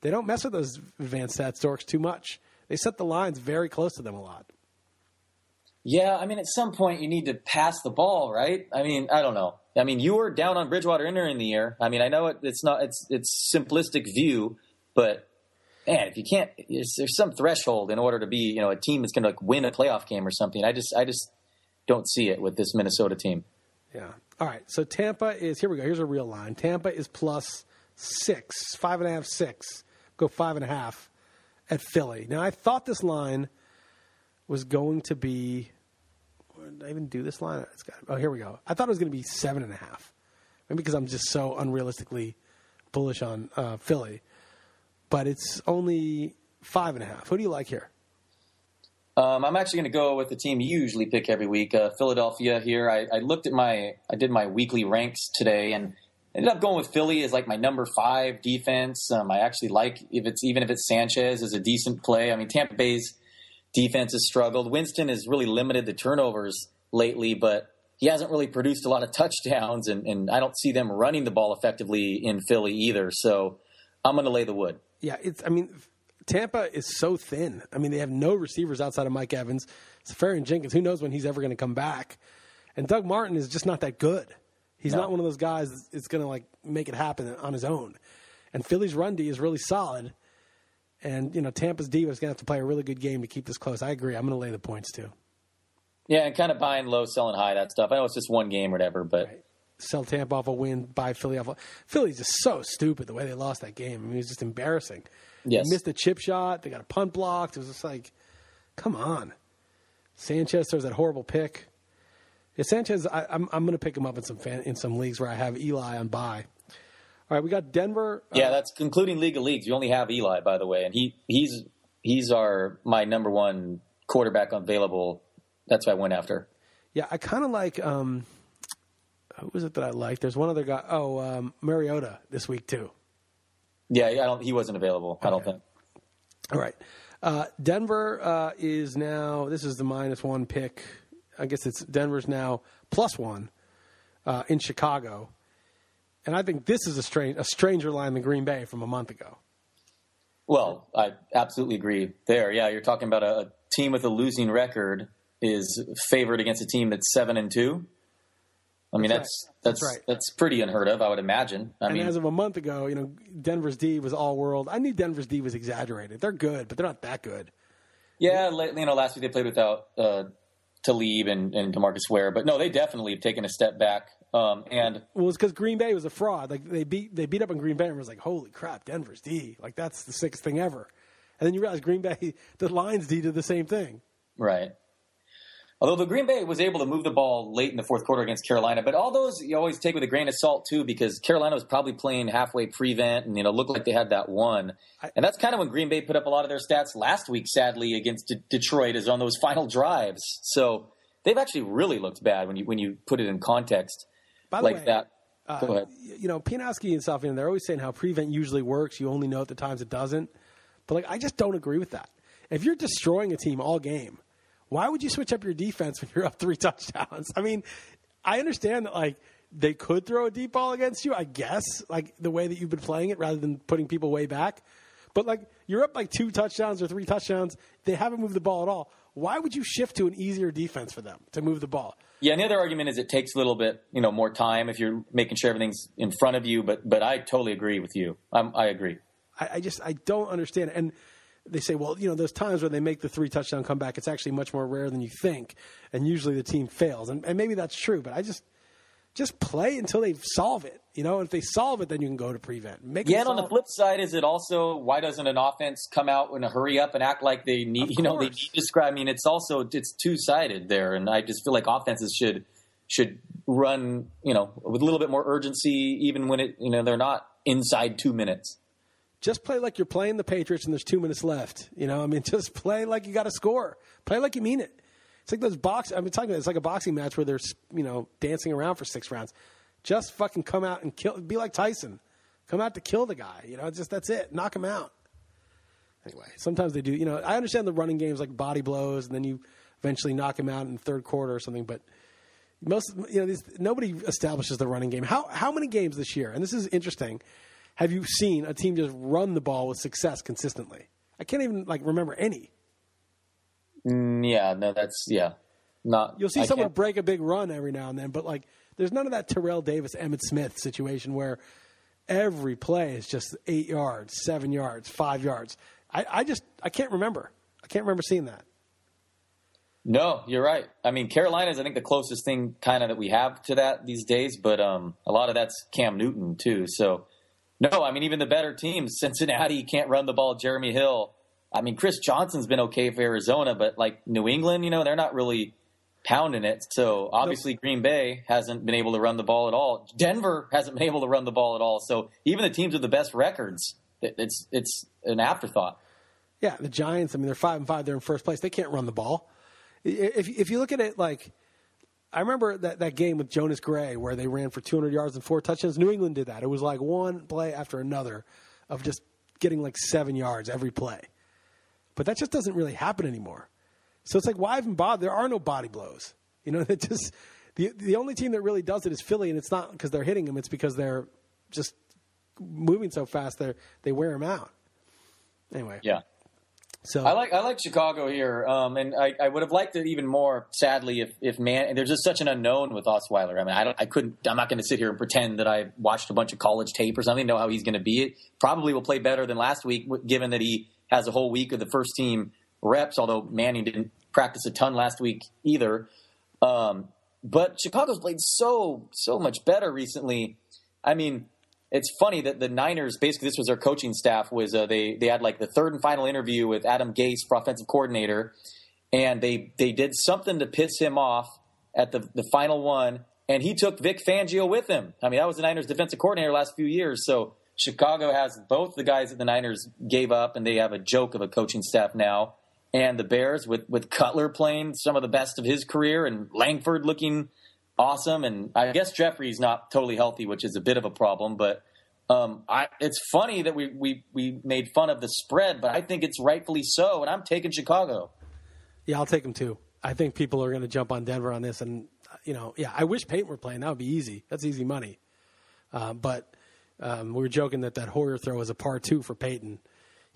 they don't mess with those advanced stats dorks too much. They set the lines very close to them a lot. Yeah, I mean, at some point you need to pass the ball, right? I mean, I don't know. I mean, you were down on Bridgewater entering the year. I mean, I know it, it's not it's it's simplistic view, but man, if you can't, there's, there's some threshold in order to be, you know, a team that's going to win a playoff game or something. I just I just don't see it with this Minnesota team. Yeah. All right. So Tampa is here. We go. Here's a real line. Tampa is plus six, five and a half, six. Go five and a half at Philly. Now I thought this line was going to be. Did I even do this line? It's got. Oh, here we go. I thought it was going to be seven and a half. Maybe because I'm just so unrealistically bullish on uh, Philly, but it's only five and a half. Who do you like here? Um, I'm actually going to go with the team you usually pick every week, uh, Philadelphia. Here, I, I looked at my, I did my weekly ranks today, and ended up going with Philly as like my number five defense. Um, I actually like if it's even if it's Sanchez is a decent play. I mean, Tampa Bay's defense has struggled. Winston has really limited the turnovers lately, but he hasn't really produced a lot of touchdowns, and, and I don't see them running the ball effectively in Philly either. So I'm going to lay the wood. Yeah, it's. I mean, Tampa is so thin. I mean, they have no receivers outside of Mike Evans, Seferian-Jenkins. Who knows when he's ever going to come back? And Doug Martin is just not that good. He's No. not one of those guys that's going to like make it happen on his own. And Philly's run D is really solid. And you know, Tampa's D is going to have to play a really good game to keep this close. I agree. I'm going to lay the points too. Yeah, and kind of buying low, selling high, that stuff. I know it's just one game or whatever, but. Sell Tampa off a win, bye Philly off. A, Philly's just so stupid the way they lost that game. I mean, it was just embarrassing. Yes. They missed a chip shot. They got a punt blocked. It was just like, come on. Sanchez throws that horrible pick. Yeah, Sanchez, I, I'm I'm going to pick him up in some fan, in some leagues where I have Eli on buy. All right, we got Denver. uh, Yeah, that's concluding League of Leagues. You only have Eli, by the way, and he he's he's our my number one quarterback available. That's who I went after. Yeah, I kind of like. Um, who was it that I liked? There's one other guy. Oh, um, Mariota this week too. Yeah, I don't. He wasn't available. I don't think. All right. Uh, Denver uh, is now. This is the minus one pick. I guess it's Denver's now plus one uh, in Chicago, and I think this is a strange, a stranger line than Green Bay from a month ago. Well, I absolutely agree there. Yeah, you're talking about a, a team with a losing record is favored against a team that's seven and two. I mean, That's that's right. that's That's that's, pretty unheard of. I would imagine. I and mean, as of a month ago, you know, Denver's D was all world. I knew Denver's D was exaggerated. They're good, but they're not that good. yeah, you know, last week they played without uh, Talib and, and Demarcus Ware, but no, they definitely have taken a step back. Um, and Well, it's because Green Bay was a fraud. Like they beat they beat up on Green Bay and was like, holy crap, Denver's D. Like that's the sickest thing ever. And then you realize Green Bay, the Lions D did the same thing. Right. Although the Green Bay was able to move the ball late in the fourth quarter against Carolina, but all those you always take with a grain of salt too, because Carolina was probably playing halfway prevent, and you know looked like they had that one, and that's kind of when Green Bay put up a lot of their stats last week. Sadly, against D- Detroit, is on those final drives. So they've actually really looked bad when you when you put it in context By the like way, that. uh, Go ahead. you know, Pianowski and Southend, they're always saying how prevent usually works. You only know at the times it doesn't. But like, I just don't agree with that. If you're destroying a team all game, why would you switch up your defense when you're up three touchdowns? I mean, I understand that like they could throw a deep ball against you, I guess, like the way that you've been playing it rather than putting people way back. But like you're up like two touchdowns or three touchdowns, they haven't moved the ball at all. Why would you shift to an easier defense for them to move the ball? Yeah, and the other argument is it takes a little bit, you know, more time if you're making sure everything's in front of you. But but I totally agree with you. I'm, I agree. I, I just I don't understand. And they say, well, you know, those times when they make the three touchdown comeback, it's actually much more rare than you think, and usually the team fails. And, and maybe that's true, but I just just play until they solve it. You know, if they solve it, then you can go to prevent. Make Yeah, and on the flip side, is it also why doesn't an offense come out in a hurry up and act like they need? You know, they need to scribe. I mean, it's also it's two sided there, and I just feel like offenses should should run, you know, with a little bit more urgency, even when it you know they're not inside two minutes. Just play like you're playing the Patriots and there's two minutes left. You know, I mean, just play like you got to score. Play like you mean it. It's like those box. Been talking about. It's like a boxing match where they're you know dancing around for six rounds. Just fucking come out and kill. Be like Tyson. Come out to kill the guy. You know, just that's it. Knock him out. Anyway, sometimes they do. You know, I understand the running games like body blows, and then you eventually knock him out in the third quarter or something. But most, you know, these, nobody establishes the running game. How how many games this year? And this is interesting. Have you seen a team just run the ball with success consistently? I can't even like remember any. Mm, Yeah, no, that's yeah, not. You'll see I someone can't- break a big run every now and then, but like there's none of that Terrell Davis, Emmitt Smith situation where every play is just eight yards, seven yards, five yards. I, I just I can't remember. I can't remember seeing that. No, you're right. I mean, Carolina's I think the closest thing kind of that we have to that these days, but um, a lot of that's Cam Newton too. So no, I mean even the better teams, Cincinnati can't run the ball. Jeremy Hill. I mean, Chris Johnson's been okay for Arizona, but like New England, you know, they're not really pounding it. So obviously Green Bay hasn't been able to run the ball at all. Denver hasn't been able to run the ball at all. So even the teams with the best records, it's it's an afterthought. Yeah, the Giants. I mean, they're five and five. They're in first place. They can't run the ball. If if you look at it like, I remember that that game with Jonas Gray where they ran for 200 yards and four touchdowns. New England did that. It was like one play after another of just getting like seven yards every play. But that just doesn't really happen anymore. So it's like why even bother? There are no body blows. You know, it just the the only team that really does it is Philly, and it's not because they're hitting them. It's because they're just moving so fast. They they wear them out. Anyway, Yeah. So I like I like Chicago here, um, and I, I would have liked it even more. Sadly, if if man, there's just such an unknown with Osweiler. I mean, I don't, I couldn't. I'm not going to sit here and pretend that I watched a bunch of college tape or something. Know how he's going to be. It probably will play better than last week, given that he has a whole week of the first team reps. Although Manning didn't practice a ton last week either. Um, but Chicago's played so so much better recently. I mean, it's funny that the Niners basically this was their coaching staff was uh, they they had like the third and final interview with Adam Gase for offensive coordinator, and they they did something to piss him off at the the final one, and he took Vic Fangio with him. I mean, that was the Niners defensive coordinator last few years. So Chicago has both the guys that the Niners gave up, and they have a joke of a coaching staff now. And the Bears with with Cutler playing some of the best of his career, and Langford looking awesome. And I guess Jeffery's not totally healthy, which is a bit of a problem. But um, I, it's funny that we, we we made fun of the spread, but I think it's rightfully so. And I'm taking Chicago. Yeah, I'll take them too. I think people are going to jump on Denver on this, and you know, yeah, I wish Peyton were playing. That would be easy. That's easy money. Uh, but um, we were joking that that Hoyer throw is a par two for Peyton.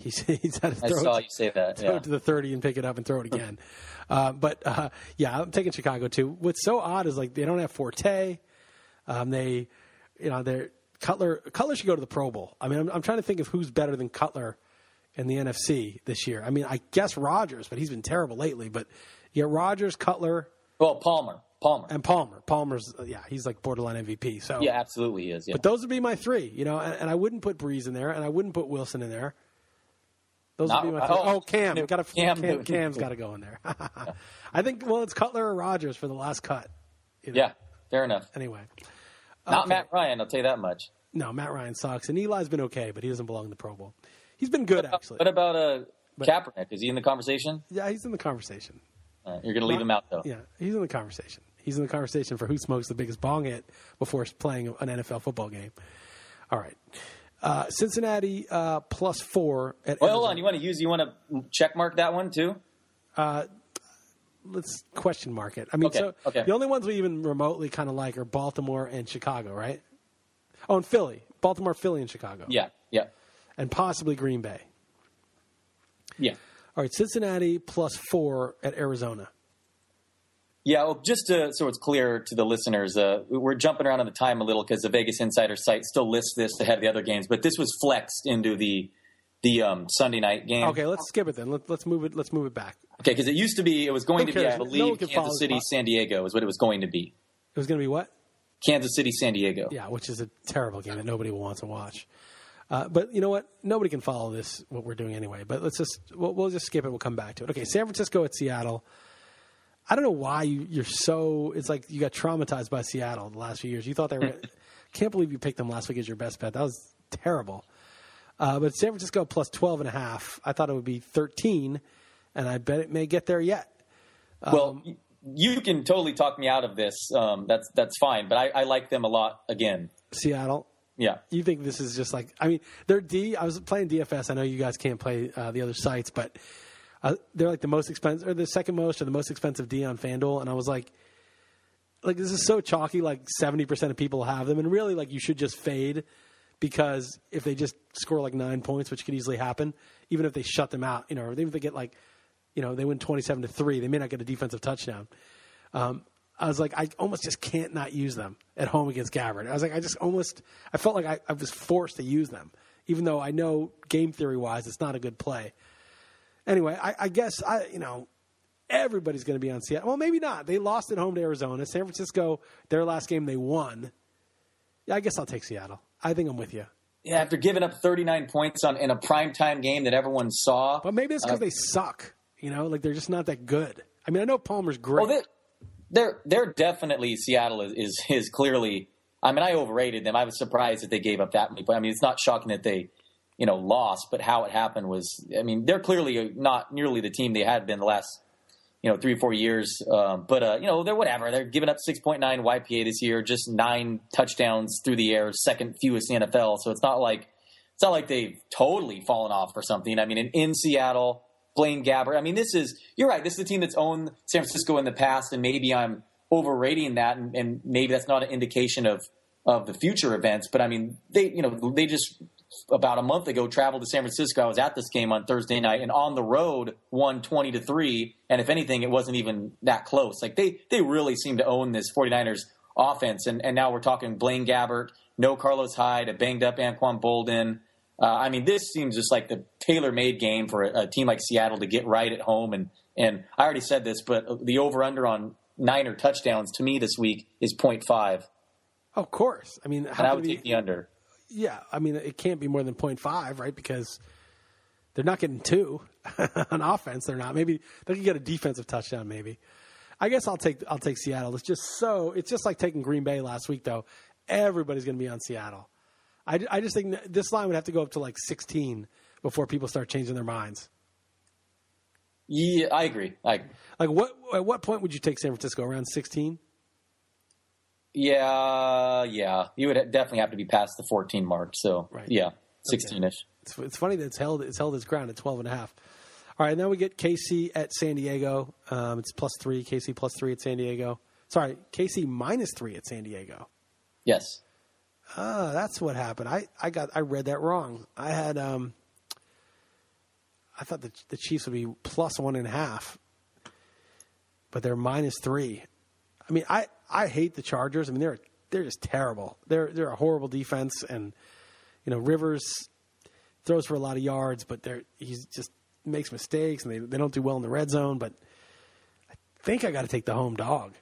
He's, he's had to I throw saw you say that. throw Yeah. it to the 30 and pick it up and throw it again. uh, but uh, yeah, I'm taking Chicago too. What's so odd is like they don't have Forte. Um, they, you know, they're Cutler. Cutler should go to the Pro Bowl. I mean, I'm, I'm trying to think of who's better than Cutler in the NFC this year. I mean, I guess Rodgers, but he's been terrible lately. But yeah, Rodgers, Cutler, Well, Palmer. Palmer. and Palmer. Palmer's yeah, he's like borderline MVP. So yeah, absolutely he is. Yeah. but those would be my three, you know, and, and I wouldn't put Brees in there, and I wouldn't put Wilson in there. Those Not- would be my three. oh, Cam, Cam got Cam Cam. Cam's got to go in there. I think well, it's Cutler or Rodgers for the last cut. you know. yeah, fair enough. Anyway, Not Okay. Matt Ryan, I'll tell you that much. no, Matt Ryan sucks, and Eli's been okay, but he doesn't belong in the Pro Bowl. He's been good actually. What about uh, Kaepernick? Is he in the conversation? yeah, he's in the conversation. Uh, you're going to leave him out though. Yeah, he's in the conversation. He's in the conversation for who smokes the biggest bong hit before playing an NFL football game. All right. Uh, Cincinnati uh, plus four at Well, hold on. You want to use? You want to check mark that one too? Let's question mark it. I mean, Okay, so okay. the only ones we even remotely kind of like are Baltimore and Chicago, right? Oh, and Philly, Baltimore, Philly, and Chicago. Yeah, yeah, and possibly Green Bay. yeah. All right, Cincinnati plus four at Arizona. Yeah, well, just to, so it's clear to the listeners, uh, we're jumping around on the time a little because the Vegas Insider site still lists this ahead of the other games, but this was flexed into the the um, Sunday night game. Okay, let's skip it then. Let, let's move it. Let's move it back. Okay, because it used to be, it was going Who to be, I cares? No believe, Kansas City, San Diego is what it was going to be. It was going to be what? Kansas City, San Diego. Yeah, which is a terrible game that nobody wants to watch. Uh, but you know what? Nobody can follow this what we're doing anyway. But let's just we'll, we'll just skip it. We'll come back to it. Okay, San Francisco at Seattle. I don't know why you, you're so. It's like you got traumatized by Seattle the last few years. You thought they were. can't believe you picked them last week as your best bet. That was terrible. Uh, but San Francisco plus 12 and a half. I thought it would be 13, and I bet it may get there yet. Well, you can totally talk me out of this. Um, that's that's fine, but I, I like them a lot again. Seattle. Yeah. You think this is just like? I mean, they're D. I was playing DFS. I know you guys can't play uh, the other sites, but uh, they're like the most expensive, or the second most, or the most expensive D on FanDuel. And I was like, like this is so chalky. Like seventy percent of people have them, and really, like you should just fade because if they just score like nine points, which could easily happen, even if they shut them out, you know, or even if they get like, you know, they win twenty-seven to three, they may not get a defensive touchdown. Um, I was like, I almost just can't not use them at home against Gabbert. I was like, I just almost, I felt like I, I was forced to use them, even though I know game theory wise it's not a good play. Anyway, I, I guess I, you know, everybody's going to be on Seattle. Well, maybe not. They lost at home to Arizona. San Francisco, their last game they won. Yeah, I guess I'll take Seattle. I think I'm with you. Yeah, after giving up 39 points on in a primetime game that everyone saw. But maybe it's because Uh, they suck. You know, like they're just not that good. I mean, I know Palmer's great. Well, they, they're they're definitely Seattle is, is is clearly. I mean, I overrated them. I was surprised that they gave up that many. But I mean, it's not shocking that they, you know, lost. But how it happened was, I mean, they're clearly not nearly the team they had been the last, you know, three or four years. Um, but uh, you know, they're whatever. They're giving up 6.9 YPA this year, just nine touchdowns through the air, second fewest in the NFL. So it's not like it's not like they've totally fallen off or something. I mean, in, in Seattle, Blaine Gabbert. I mean, this is you're right. This is the team that's owned San Francisco in the past, and maybe I'm overrating that, and, and maybe that's not an indication of of the future events. But I mean, they you know they just about a month ago traveled to San Francisco. I was at this game on Thursday night, and on the road won twenty to three. And if anything, it wasn't even that close. Like they they really seem to own this 49ers offense. And and now we're talking Blaine Gabbert, no Carlos Hyde, a banged up Anquan Boldin. Uh, I mean, this seems just like the tailor-made game for a, a team like Seattle to get right at home. And and I already said this, but the over/under on Niner touchdowns to me this week is 0.5, of course. I mean, how and I would take the under. Yeah, I mean, it can't be more than 0.5, right? Because they're not getting two on offense. They're not. Maybe they could get a defensive touchdown, maybe. I guess I'll take I'll take Seattle. It's just so it's just like taking Green Bay last week though. Everybody's going to be on Seattle. I, I just think this line would have to go up to like 16 before people start changing their minds. Yeah, I agree. I agree. Like what at what point would you take San Francisco around 16? Yeah, yeah. You would definitely have to be past the 14 mark. So, Right. yeah, 16 ish. It's, it's funny that it's held it's held its ground at 12 and a half. All right, now we get KC at San Diego. Um, it's plus three. KC plus three at San Diego. Sorry, KC minus three at San Diego. Yes. Ah, that's what happened. I, I got I read that wrong. I had um, I thought the the Chiefs would be plus one and a half, but they're minus three. I mean, I, I hate the Chargers. I mean, they're they're just terrible. They're they're a horrible defense, and you know Rivers throws for a lot of yards, but they're he's just makes mistakes, and they they don't do well in the red zone. But I think I got to take the home dog.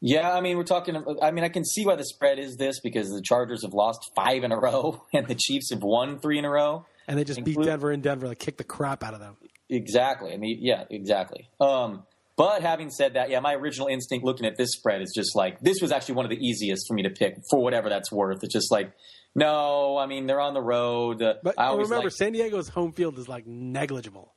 Yeah, I mean, we're talking. I mean, I can see why the spread is this because the Chargers have lost five in a row, and the Chiefs have won three in a row. And they just beat Denver in Denver, like kick the crap out of them. Exactly. I mean, yeah, exactly. Um, but having said that, yeah, my original instinct looking at this spread is just like this was actually one of the easiest for me to pick for whatever that's worth. It's just like, no, I mean they're on the road. But I always remember, like- San Diego's home field is like negligible.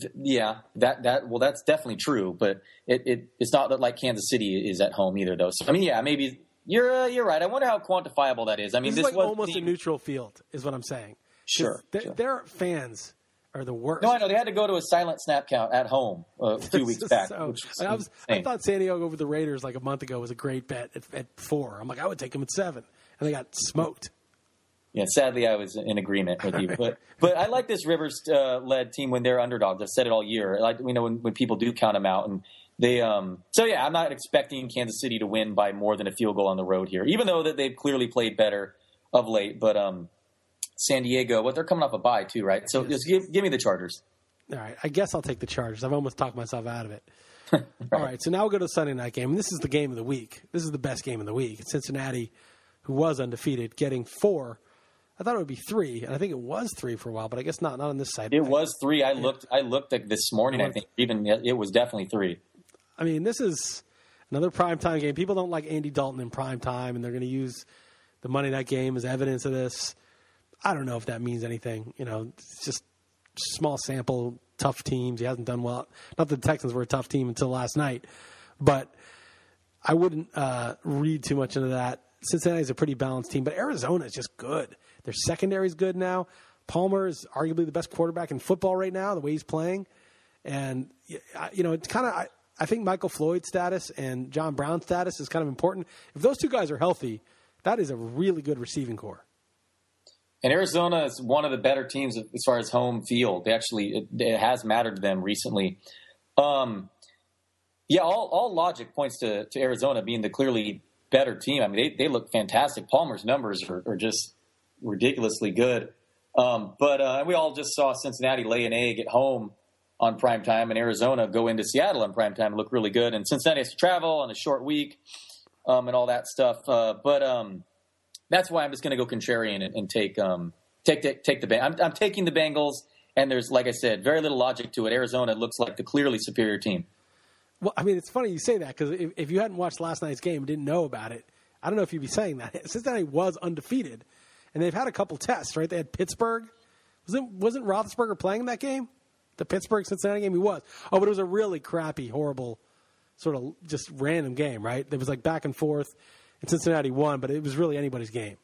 th- yeah, that that well, that's definitely true. But it, it it's not that like Kansas City is at home either, though. So I mean, yeah, maybe you're uh, you're right. I wonder how quantifiable that is. I mean, This, this, is like was almost a neutral field, is what I'm saying. Sure, their, sure. their fans are the worst. No, I know they had to go to a silent snap count at home uh, a few weeks back. So- I, was, I thought San Diego over the Raiders like a month ago was a great bet at, at four. I'm like, I would take them at seven, and they got smoked. Yeah, sadly, I was in agreement with you, but but I like this Rivers uh, led team when they're underdogs. I've said it all year. Like you know when, when people do count them out, and they. Um, so yeah, I'm not expecting Kansas City to win by more than a field goal on the road here, even though that they've clearly played better of late. But um, San Diego, but they're coming off a bye too, right? So just give, give me the Chargers. All right, I guess I'll take the Chargers. I've almost talked myself out of it. All right, so now we'll go to the Sunday night game. And this is the game of the week. This is the best game of the week. It's Cincinnati, who was undefeated, getting four. I thought it would be three, and I think it was three for a while, but I guess not. Not on this side. It was three. I looked. I looked at this morning. I think even it was definitely three. I mean, this is another primetime game. People don't like Andy Dalton in prime time, and they're going to use the Monday night game as evidence of this. I don't know if that means anything. You know, it's just small sample, tough teams. He hasn't done well. Not that the Texans were a tough team until last night, but I wouldn't uh, read too much into that. Cincinnati's a pretty balanced team, but Arizona is just good. Their secondary is good now. Palmer is arguably the best quarterback in football right now, the way he's playing. And, you know, it's kind of, I, I think Michael Floyd's status and John Brown's status is kind of important. If those two guys are healthy, that is a really good receiving corps. And Arizona is one of the better teams as far as home field. They actually it, it has mattered to them recently. Um, yeah, all, all logic points to, to Arizona being the clearly better team. I mean, they, they look fantastic. Palmer's numbers are, are just ridiculously good. Um, but uh, we all just saw Cincinnati lay an egg at home on prime time, and Arizona go into Seattle on prime time and look really good. And Cincinnati has to travel on a short week um, and all that stuff. Uh, but um, that's why I'm just going to go contrarian and, and take um take take, take the Beng- I'm, I'm taking the Bengals, and there's like I said, very little logic to it. Arizona looks like the clearly superior team. Well, I mean, it's funny you say that because if, if you hadn't watched last night's game didn't know about it, I don't know if you'd be saying that. Cincinnati was undefeated, and they've had a couple tests, right? They had Pittsburgh. Wasn't wasn't Roethlisberger playing that game? The Pittsburgh Cincinnati game, he was. Oh, but it was a really crappy, horrible, sort of just random game, right? It was like back and forth, and Cincinnati won, but it was really anybody's game.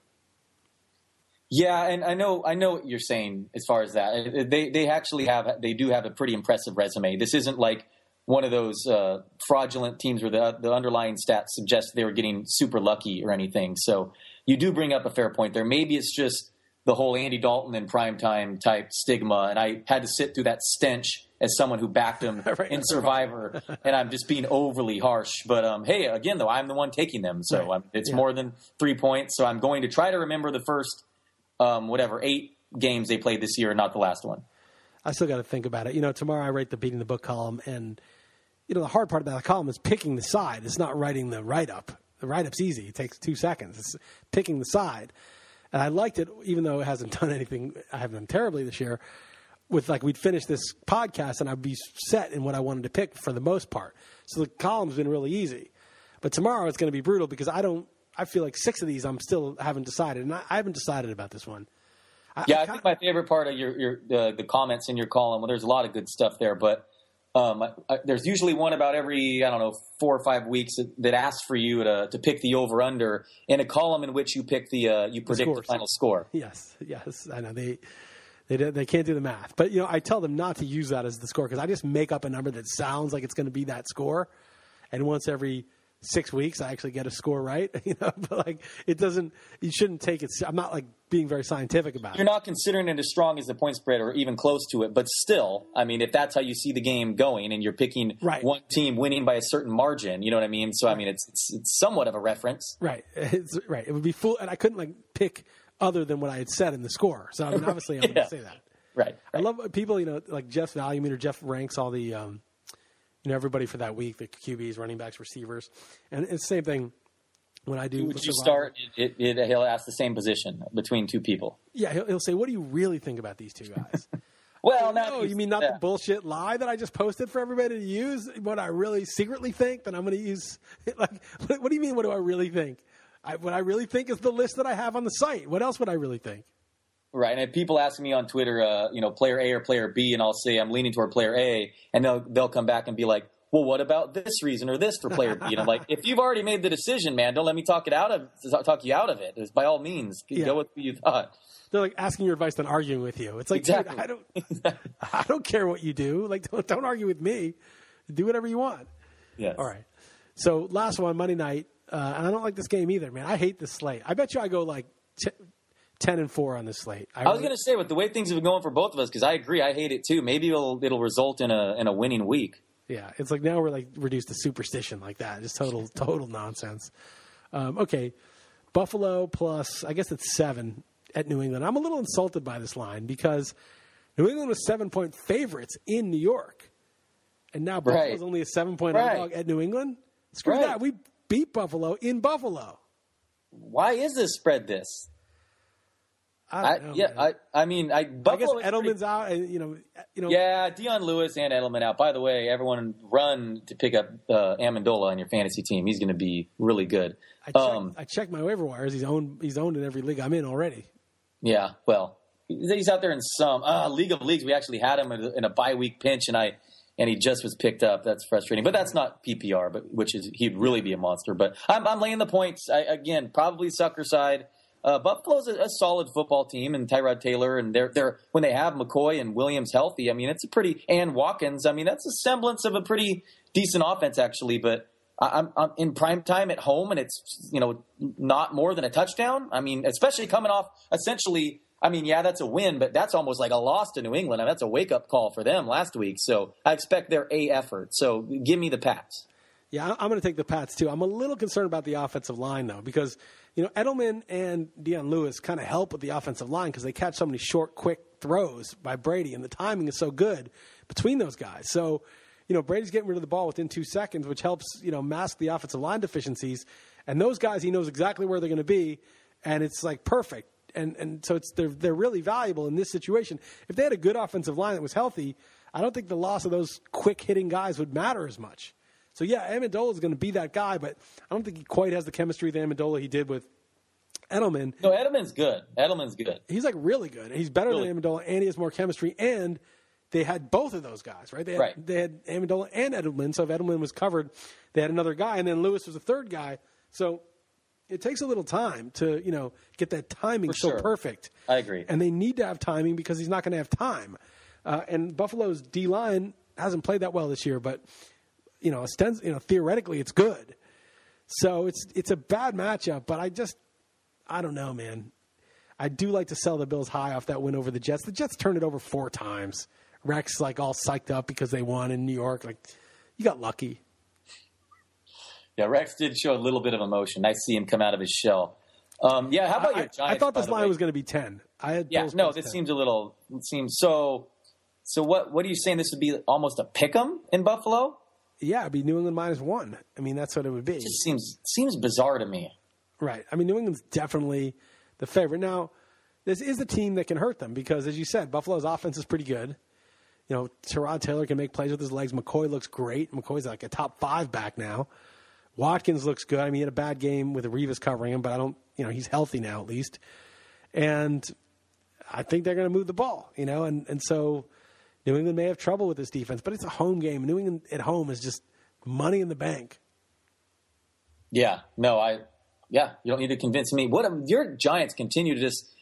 Yeah, and I know I know what you're saying as far as that. They they actually have they do have a pretty impressive resume. This isn't like one of those uh, fraudulent teams where the the underlying stats suggest they were getting super lucky or anything. So you do bring up a fair point there. Maybe it's just the whole Andy Dalton and primetime type stigma, and I had to sit through that stench as someone who backed him Right. in Survivor, and I'm just being overly harsh. But um, hey, again though, I'm the one taking them, so Right. it's Yeah. more than three points. So I'm going to try to remember the first um, whatever eight games they played this year, and not the last one. I still got to think about it. You know, tomorrow I write the beating the book column, and you know the hard part about the column is picking the side. It's not writing the write up. The write up's easy; it takes two seconds. It's picking the side, and I liked it, even though it hasn't done anything. I haven't done terribly this year. With like we'd finish this podcast and I'd be set in what I wanted to pick for the most part. So the column's been really easy. But tomorrow it's going to be brutal because I don't. I feel like six of these I'm still haven't decided, and I, I haven't decided about this one. I, yeah, I, I think my favorite part of your, your uh, the comments in your column. Well, there's a lot of good stuff there, but um, I, there's usually one about every I don't know four or five weeks that, that asks for you to, to pick the over under in a column in which you pick the uh, you predict the, the final score. Yes, yes, I know they they they can't do the math, but you know I tell them not to use that as the score because I just make up a number that sounds like it's going to be that score, and once every six weeks I actually get a score right. You know, but like it doesn't. You shouldn't take it. I'm not like being very scientific about You're it. You're not considering it as strong as the point spread or even close to it, but still, I mean, if that's how you see the game going, and you're picking right. one team winning by a certain margin, you know what I mean. So I mean, it's it's, it's somewhat of a reference. Right. It's, right. It would be full, and I couldn't like pick other than what I had said in the score. So I mean, obviously, I'm yeah. going to say that. Right, right. I love people, you know, like Jeff Valuemeter. Jeff ranks all the um, you know everybody for that week, the QBs, running backs, receivers, and it's the same thing when I do. Would you start? It, it, it, he'll ask the same position between two people. Yeah, he'll, he'll say, "What do you really think about these two guys?" well, no, you mean not yeah. the bullshit lie that I just posted for everybody to use? What I really secretly think that I'm going to use? Like, what, do you mean? What do I really think? I, what I really think is the list that I have on the site. What else would I really think? Right, and if people ask me on Twitter, uh, you know, player A or player B, and I'll say I'm leaning toward player A, and they'll they'll come back and be like, well, what about this reason or this for player B? And I'm like, if you've already made the decision, man, don't let me talk it out of talk you out of it. It's by all means, yeah. go with what you thought. They're like asking your advice, then arguing with you. It's like, exactly. I don't, I don't care what you do. Like, don't, don't argue with me. Do whatever you want. Yes. All right. So last one, Monday night, uh, and I don't like this game either, man. I hate this slate. I bet you I go like. T- 10 and 4 on this slate. I, I was going to say with the way things have been going for both of us cuz I agree I hate it too. Maybe it'll it'll result in a in a winning week. Yeah, it's like now we're like reduced to superstition like that. Just total total nonsense. Um, okay, Buffalo plus I guess it's 7 at New England. I'm a little insulted by this line because New England was 7 point favorites in New York. And now Buffalo's right. only a 7 point right. underdog at New England. Screw right. that. We beat Buffalo in Buffalo. Why is this spread this? I, know, yeah, I, I mean, I, Buffalo I guess Edelman's pretty, out, you know, you know. Yeah, Dion Lewis and Edelman out. By the way, everyone run to pick up uh, Amendola on your fantasy team. He's going to be really good. I checked, um, I checked my waiver wires. He's owned. He's owned in every league I'm in already. Yeah, well, he's out there in some uh, league of leagues. We actually had him in a bye week pinch, and I and he just was picked up. That's frustrating, but that's not PPR, but which is he'd really be a monster. But I'm, I'm laying the points I, again. Probably sucker side. Uh, Buffalo's a, a, solid football team, and Tyrod Taylor, and they're they're when they have McCoy and Williams healthy. I mean, it's a pretty and Watkins. I mean, that's a semblance of a pretty decent offense, actually. But I'm, I'm in prime time at home, and it's you know not more than a touchdown. I mean, especially coming off essentially. I mean, yeah, that's a win, but that's almost like a loss to New England. I mean, that's a wake up call for them last week. So I expect their A effort. So give me the Pats. Yeah, I'm going to take the Pats too. I'm a little concerned about the offensive line though, because you know, Edelman and Dion Lewis kind of help with the offensive line because they catch so many short, quick throws by Brady, and the timing is so good between those guys. So, you know, Brady's getting rid of the ball within two seconds, which helps, you know, mask the offensive line deficiencies. And those guys, he knows exactly where they're going to be, and it's like perfect. And and so it's they're they're really valuable in this situation. If they had a good offensive line that was healthy, I don't think the loss of those quick hitting guys would matter as much. So yeah, Amendola is going to be that guy, but I don't think he quite has the chemistry that Amendola he did with Edelman. No, Edelman's good. Edelman's good. He's like really good. He's better really. than Amendola, and he has more chemistry. And they had both of those guys, right? They had, right. They had Amendola and Edelman. So if Edelman was covered, they had another guy, and then Lewis was a third guy. So it takes a little time to you know get that timing For so sure. perfect. I agree. And they need to have timing because he's not going to have time. Uh, and Buffalo's D line hasn't played that well this year, but you know, ostens- you know, theoretically it's good. So it's it's a bad matchup, but I just I don't know, man. I do like to sell the Bills high off that win over the Jets. The Jets turned it over four times. Rex like all psyched up because they won in New York. Like you got lucky. Yeah, Rex did show a little bit of emotion. I see him come out of his shell. Um, yeah, how about I, your Giants? I thought this line way? was going to be ten. I had yeah, no, this 10. seems a little. It seems so. So what? What are you saying? This would be almost a pick 'em in Buffalo? Yeah, it'd be New England minus one. I mean, that's what it would be. It just seems seems bizarre to me. Right. I mean, New England's definitely the favorite. Now, this is a team that can hurt them because, as you said, Buffalo's offense is pretty good. You know, Tyrod Taylor can make plays with his legs. McCoy looks great. McCoy's like a top five back now. Watkins looks good. I mean, he had a bad game with Revis covering him, but I don't, you know, he's healthy now at least. And I think they're going to move the ball, you know, and, and so New England may have trouble with this defense, but it's a home game. New England at home is just money in the bank. Yeah, no, I, yeah, you don't need to convince me. What your Giants continue to just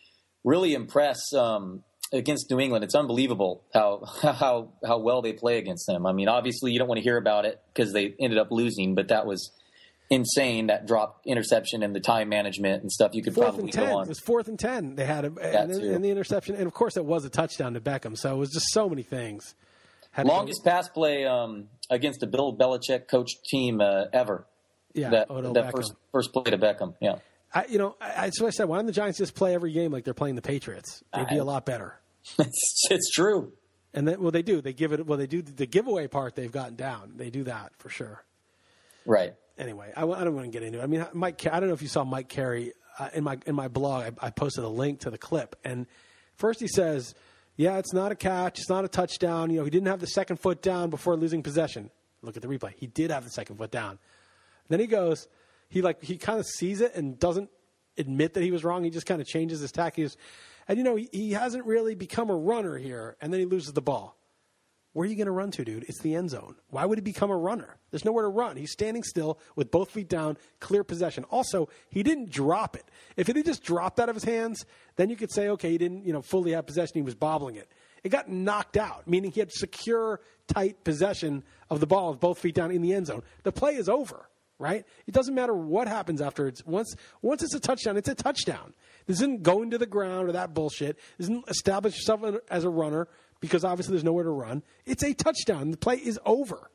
really impress um, against New England. It's unbelievable how how how well they play against them. I mean, obviously you don't want to hear about it because they ended up losing, but that was insane. That drop interception and the time management and stuff. You could fourth probably and ten. go on. It was fourth and ten. They had a, and, and, the interception, and of course it was a touchdown to Beckham. So it was just so many things. Had Longest pass play um, against a Bill Belichick coached team uh, ever. Yeah, that, that Beckham. first first play to Beckham. Yeah. I, you know, I, that's what I said. Why don't the Giants just play every game like they're playing the Patriots? They'd be I- a lot better. It's, it's true. And then, well, they do. They give it. Well, they do the giveaway part. They've gotten down. They do that for sure. Right. Anyway, I, I don't want to get into it. I mean, Mike. I don't know if you saw Mike Carey uh, in my in my blog. I, I posted a link to the clip, and first he says, "Yeah, it's not a catch. It's not a touchdown. You know, he didn't have the second foot down before losing possession. Look at the replay. He did have the second foot down. Then he goes, he like he kind of sees it and doesn't admit that he was wrong. He just kind of changes his tack. He and you know, he, he hasn't really become a runner here. And then he loses the ball. Where are you going to run to, dude? It's the end zone. Why would he become a runner? There's nowhere to run. He's standing still with both feet down, clear possession. Also, he didn't drop it. If it had just dropped out of his hands, then you could say, okay, he didn't, you know, fully have possession. He was bobbling it. It got knocked out, meaning he had secure, tight possession of the ball with both feet down in the end zone. The play is over, right? It doesn't matter what happens after it's once once it's a touchdown, it's a touchdown. This isn't going to the ground or that bullshit. This isn't establish yourself as a runner because obviously there's nowhere to run. It's a touchdown. The play is over.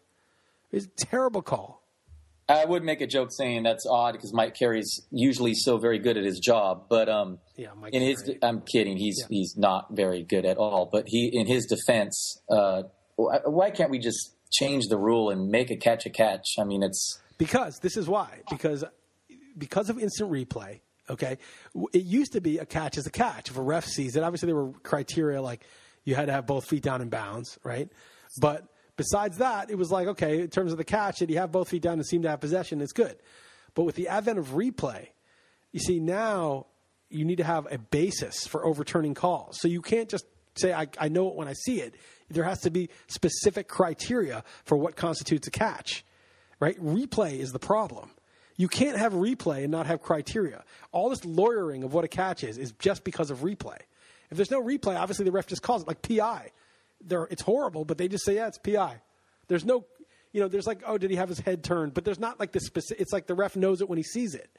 It's a terrible call. I would make a joke saying that's odd because Mike Carey's usually so very good at his job, but um, Yeah, Mike in his, Carey. I'm kidding. He's he's not very good at all. But he, in his defense, uh, why why can't we just change the rule and make a catch a catch? I mean, it's Because this is why. Because because of instant replay. Okay, it used to be a catch is a catch. If a ref sees it, obviously there were criteria like you had to have both feet down in bounds, right? But besides that, it was like okay, in terms of the catch, did you have both feet down and seem to have possession? It's good. But with the advent of replay, you see now you need to have a basis for overturning calls. So you can't just say I, I know it when I see it. There has to be specific criteria for what constitutes a catch right? Replay is the problem. You can't have replay and not have criteria. All this lawyering of what a catch is is just because of replay. If there's no replay, obviously the ref just calls it like PI. They're, it's horrible, but they just say, yeah, it's PI. There's no, you know, there's like, oh, did he have his head turned? But there's not like the specific, it's like the ref knows it when he sees it.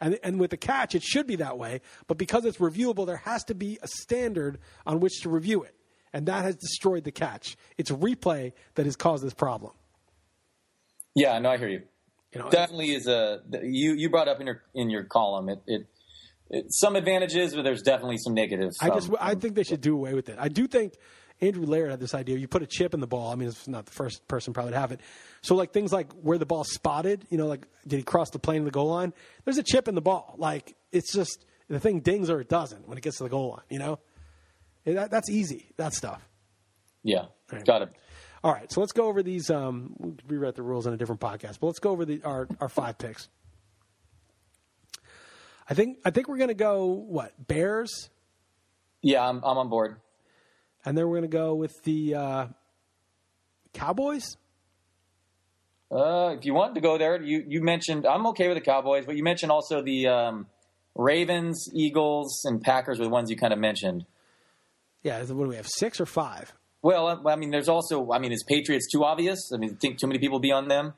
And, and with the catch, it should be that way. But because it's reviewable, there has to be a standard on which to review it. And that has destroyed the catch. It's replay that has caused this problem. yeah. No, I hear you. You know, Definitely is a you you brought up in your in your column. It, it, it some advantages, but there's definitely some negatives. I just I think they should do away with it. I do think Andrew Laird had this idea. You put a chip in the ball. I mean, it's not the first person probably to have it. So like things like where the ball spotted. You know, like did he cross the plane of the goal line? There's a chip in the ball. Like it's just the thing dings or it doesn't when it gets to the goal line. You know, that, that's easy. That stuff. yeah, Right. got it. All right, so let's go over these. Um, we rewrite the rules in a different podcast, but let's go over the, our our five picks. I think I think we're going to go what Bears, Yeah, I'm I'm on board. and then we're going to go with the uh, Cowboys. Uh, if you want to go there, you you mentioned I'm okay with the Cowboys, but you mentioned also the um, Ravens, Eagles, and Packers were the ones you kind of mentioned. Yeah, what do we have? Six or five? Well, I, I mean, there's also I mean, is Patriots too obvious? I mean, think too many people be on them.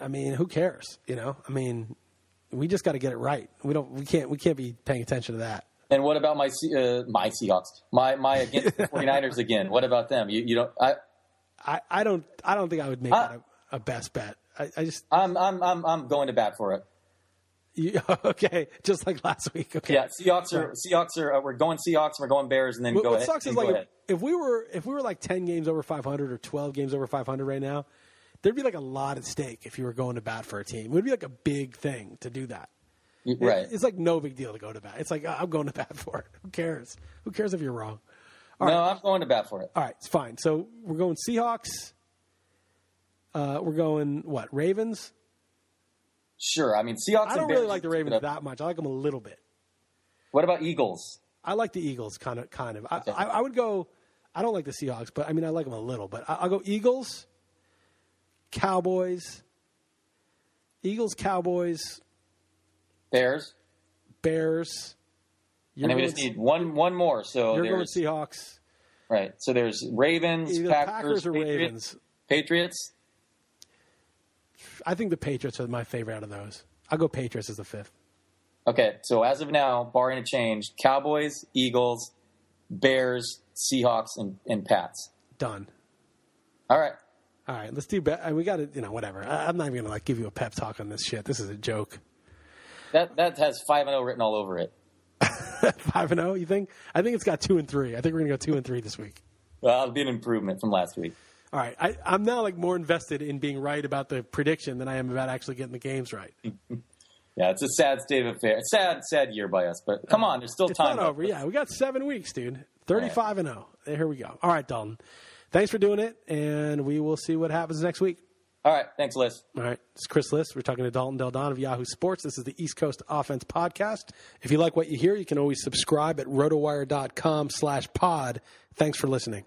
I mean, who cares? You know, I mean, we just got to get it right. We don't. We can't. We can't be paying attention to that. And what about my uh, my Seahawks? My my against the 49ers again. What about them? You you don't I I, I don't. I don't think I would make Uh, that a, a best bet. I, I just. I'm I'm I'm I'm going to bat for it. You, okay, just like last week. Okay. Yeah, Seahawks are Seahawks are uh, we're going Seahawks, we're going Bears, and then What, go what ahead. sucks is go like if we were if we were like ten games over five hundred or twelve games over five hundred right now, there'd be like a lot at stake if you were going to bat for a team. It would be like a big thing to do that. It- Right. it's like no big deal to go to bat. It's like I'm going to bat for it. Who cares? Who cares if you're wrong? no, I'm going to bat for it. All right, it's fine. So we're going Seahawks. Uh, we're going what? Ravens. Sure. I mean, Seahawks. I don't really like the Ravens that much. I like them a little bit. What about Eagles? I like the Eagles, kind of, kind of. I, Okay. I, I would go. I don't like the Seahawks, but I mean, I like them a little. But I, I'll go Eagles, Cowboys, Eagles, Cowboys, Bears. Bears. And then we just need one one more. So you're going Seahawks. right. So there's Ravens, Packers, Packers or Patriots. Ravens. Patriots. I think the Patriots are my favorite out of those. I'll go Patriots as the fifth. Okay. So as of now, barring a change, Cowboys, Eagles, Bears, Seahawks, and, and Pats. Done. All right. All right, let's do. Be- uh, we got to, you know, whatever. I, I'm not even gonna like give you a pep talk on this shit. This is a joke. That that has five and zero written all over it. Five and zero. You think? I think it's got two and three. I think we're gonna go two and three this week. Well, it'll be an improvement from last week. All right, I, I'm now like more invested in being right about the prediction than I am about actually getting the games right. Yeah, it's a sad state of affairs. Sad, sad year by us. But come on, there's still It's time. not over. Yeah, we got seven weeks, dude. Thirty-five and zero. Here we go. All right, Dalton. Thanks for doing it, and we will see what happens next week. All right. Thanks, Liss. All right, it's Chris Liss. We're talking to Dalton Del Don of Yahoo Sports. This is the East Coast Offense Podcast. If you like what you hear, you can always subscribe at rotowire.com slash pod. Thanks for listening.